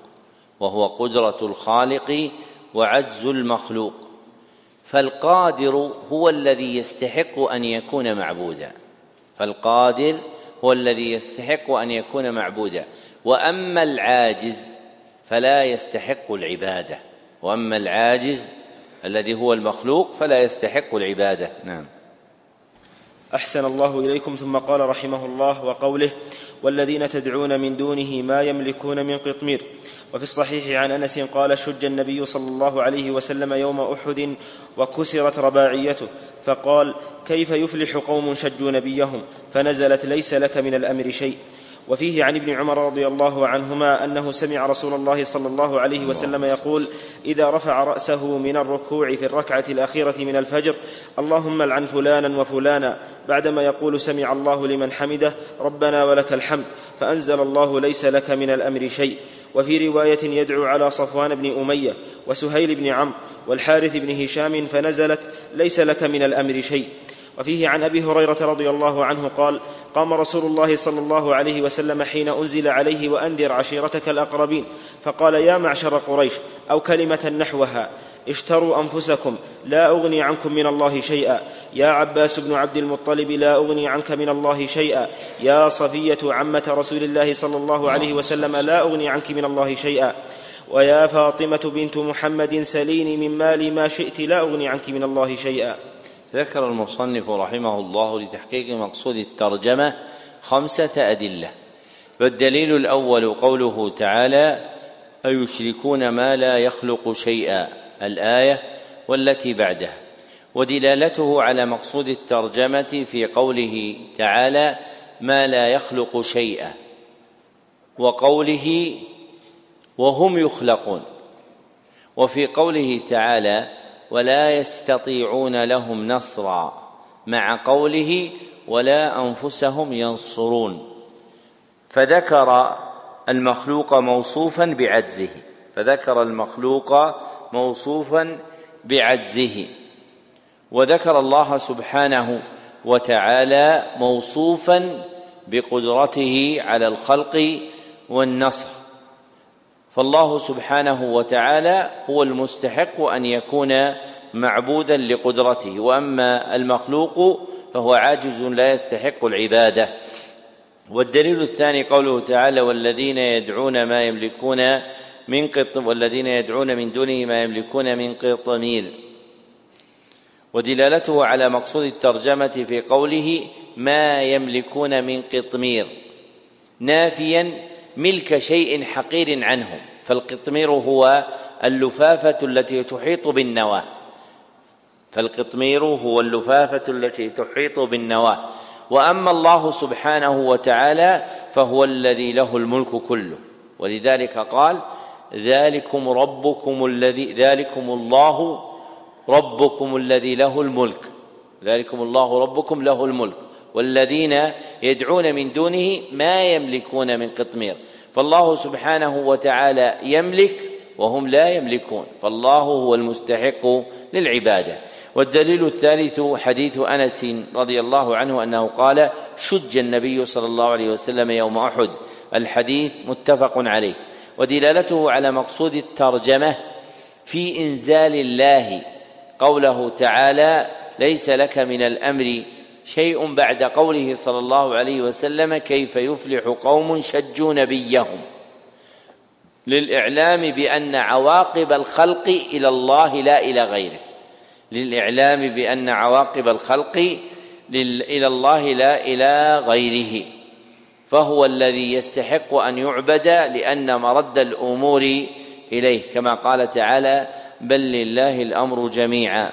وهو قدرة الخالق وعجز المخلوق. فالقادر هو الذي يستحق أن يكون معبودا. فالقادر هو الذي يستحق أن يكون معبودا. وأما العاجز فلا يستحق العبادة. وأما العاجز الذي هو المخلوق فلا يستحق العبادة. نعم. أحسن الله إليكم. ثم قال رحمه الله وقوله والذين تدعون من دونه ما يملكون من قطمير. وفي الصحيح عن أنس قال شج النبي صلى الله عليه وسلم يوم أحد وكسرت رباعيته فقال كيف يفلح قوم شجوا نبيهم؟ فنزلت ليس لك من الأمر شيء. وفيه عن ابن عمر رضي الله عنهما أنه سمع رسول الله صلى الله عليه وسلم يقول إذا رفع رأسه من الركوع في الركعة الأخيرة من الفجر اللهم العن فلانا وفلانا. بعدما يقول سمع الله لمن حمده ربنا ولك الحمد فأنزل الله ليس لك من الأمر شيء. وفي رواية يدعو على صفوان بن أمية وسهيل بن عمرو والحارث بن هشام فنزلت ليس لك من الأمر شيء. وفيه عن أبي هريرة رضي الله عنه قال قام رسول الله صلى الله عليه وسلم حين أنزل عليه وأنذر عشيرتك الأقربين فقال يا معشر قريش أو كلمة نحوها. اشتروا أنفسكم لا أغني عنكم من الله شيئا. يا عباس بن عبد المطلب لا أغني عنك من الله شيئا. يا صفية عمة رسول الله صلى الله عليه وسلم لا أغني عنك من الله شيئا. ويا فاطمة بنت محمد سليني من مالي ما شئت لا أغني عنك من الله شيئا. ذكر المصنف رحمه الله لتحقيق مقصود الترجمة خمسة أدلة. فالدليل الأول قوله تعالى أيشركون ما لا يخلق شيئا. الآية والتي بعدها. ودلالته على مقصود الترجمة في قوله تعالى ما لا يخلق شيئا وقوله وهم يخلقون وفي قوله تعالى ولا يستطيعون لهم نصرا مع قوله ولا أنفسهم ينصرون فذكر المخلوق موصوفا بعجزه. فذكر المخلوق موصوفا بعجزه. وذكر الله سبحانه وتعالى موصوفا بقدرته على الخلق والنصر. فالله سبحانه وتعالى هو المستحق أن يكون معبودا لقدرته. وأما المخلوق فهو عاجز لا يستحق العبادة. والدليل الثاني قوله تعالى والذين يدعون ما يملكون من قط والذين يدعون من دونه ما يملكون من قطمير ودلالته على مقصود الترجمة في قوله ما يملكون من قطمير نافيا ملك شيء حقير عنهم. فالقطمير هو اللفافة التي تحيط بالنواة. فالقطمير هو اللفافة التي تحيط بالنواة. وأما الله سبحانه وتعالى فهو الذي له الملك كله. ولذلك قال ذلكم ربكم الذي ذلكم الله ربكم الذي له الملك. ذلكم الله ربكم له الملك. والذين يدعون من دونه ما يملكون من قطمير. فالله سبحانه وتعالى يملك وهم لا يملكون. فالله هو المستحق للعبادة. والدليل الثالث حديث أنس رضي الله عنه أنه قال شج النبي صلى الله عليه وسلم يوم أحد. الحديث متفق عليه. ودلالته على مقصود الترجمة في إنزال الله قوله تعالى ليس لك من الأمر شيء بعد قوله صلى الله عليه وسلم كيف يفلح قوم شجوا نبيهم للإعلام بأن عواقب الخلق إلى الله لا إلى غيره. للإعلام بأن عواقب الخلق إلى الله لا إلى غيره. فهو الذي يستحق أن يعبد لأن مرد الأمور إليه كما قال تعالى بل لله الأمر جميعا.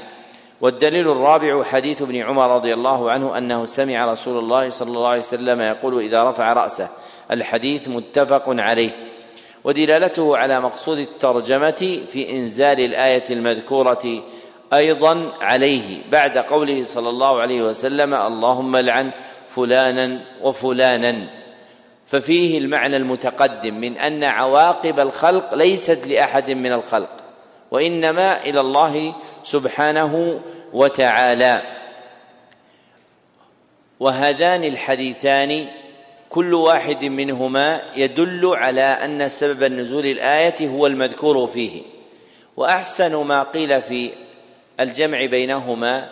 والدليل الرابع حديث ابن عمر رضي الله عنه أنه سمع رسول الله صلى الله عليه وسلم يقول إذا رفع رأسه الحديث متفق عليه. ودلالته على مقصود الترجمة في إنزال الآية المذكورة أيضا عليه بعد قوله صلى الله عليه وسلم اللهم لعن فلانا وفلانا. ففيه المعنى المتقدم من أن عواقب الخلق ليست لأحد من الخلق وإنما إلى الله سبحانه وتعالى. وهذان الحديثان كل واحد منهما يدل على أن سبب النزول الآية هو المذكور فيه. وأحسن ما قيل في الجمع بينهما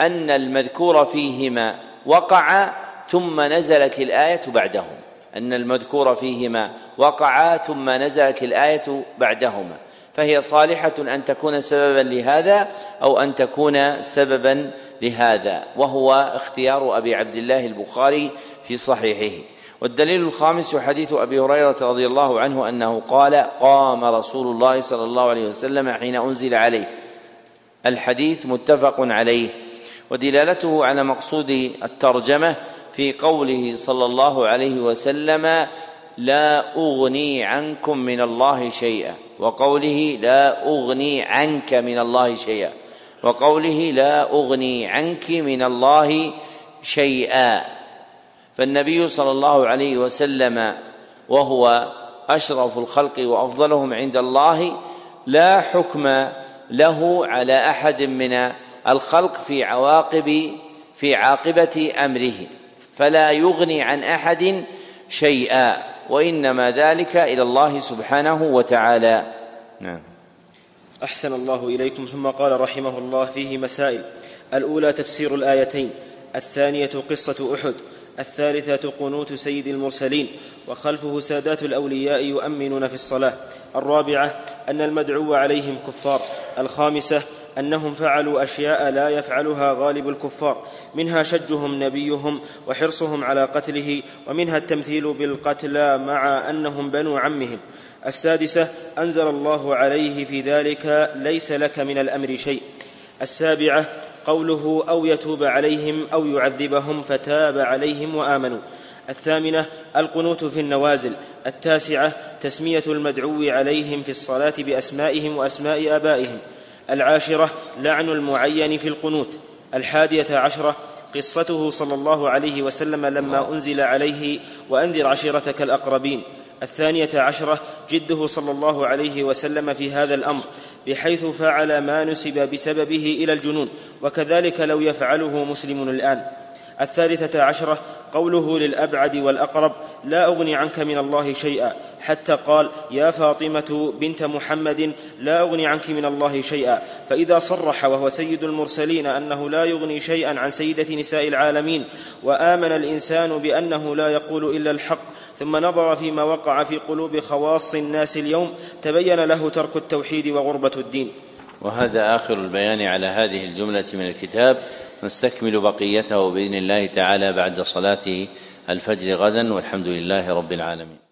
أن المذكور فيهما وقع ثم نزلت الآية بعدهم. أن المذكور فيهما وقع ثم نزلت الآية بعدهما فهي صالحة أن تكون سببا لهذا أو أن تكون سببا لهذا وهو اختيار أبي عبد الله البخاري في صحيحه. والدليل الخامس حديث أبي هريرة رضي الله عنه أنه قال قام رسول الله صلى الله عليه وسلم حين أنزل عليه. الحديث متفق عليه. ودلالته على مقصود الترجمة في قوله صلى الله عليه وسلم لا أغني عنكم من الله شيئا وقوله لا أغني عنك من الله شيئا وقوله لا أغني عنك من الله شيئا. فالنبي صلى الله عليه وسلم وهو أشرف الخلق وأفضلهم عند الله لا حكم له على أحد من الخلق في عواقب في عاقبة أمره. فلا يغني عن أحد شيئا وإنما ذلك إلى الله سبحانه وتعالى. نعم. أحسن الله إليكم. ثم قال رحمه الله فيه مسائل. الأولى تفسير الآيتين الثانية قصة أحد الثالثة قنوت سيد المرسلين وخلفه سادات الأولياء يؤمنون في الصلاة. الرابعة أن المدعو عليهم كفار. الخامسة أنهم فعلوا أشياء لا يفعلها غالب الكفار. منها شجهم نبيهم وحرصهم على قتله ومنها التمثيل بالقتلى مع أنهم بنو عمهم. السادسة أنزل الله عليه في ذلك ليس لك من الأمر شيء. السابعة قوله أو يتوب عليهم أو يعذبهم فتاب عليهم وآمنوا. الثامنة القنوت في النوازل. التاسعة تسمية المدعو عليهم في الصلاة بأسمائهم وأسماء آبائهم. العاشرة لعن المعين في القنوت. الحادية عشرة قصته صلى الله عليه وسلم لما أنزل عليه وأنذر عشيرتك الأقربين. الثانية عشرة جده صلى الله عليه وسلم في هذا الأمر بحيث فعل ما نسب بسببه إلى الجنون وكذلك لو يفعله مسلم الآن. الثالثة عشرة قوله للأبعد والأقرب لا أغني عنك من الله شيئا حتى قال يا فاطمة بنت محمد لا أغني عنك من الله شيئا. فإذا صرح وهو سيد المرسلين أنه لا يغني شيئا عن سيدة نساء العالمين وآمن الإنسان بأنه لا يقول إلا الحق ثم نظر فيما وقع في قلوب خواص الناس اليوم تبين له ترك التوحيد وغربة الدين. وهذا آخر البيان على هذه الجملة من الكتاب. نستكمل بقيته بإذن الله تعالى بعد صلاة الفجر غدا والحمد لله رب العالمين.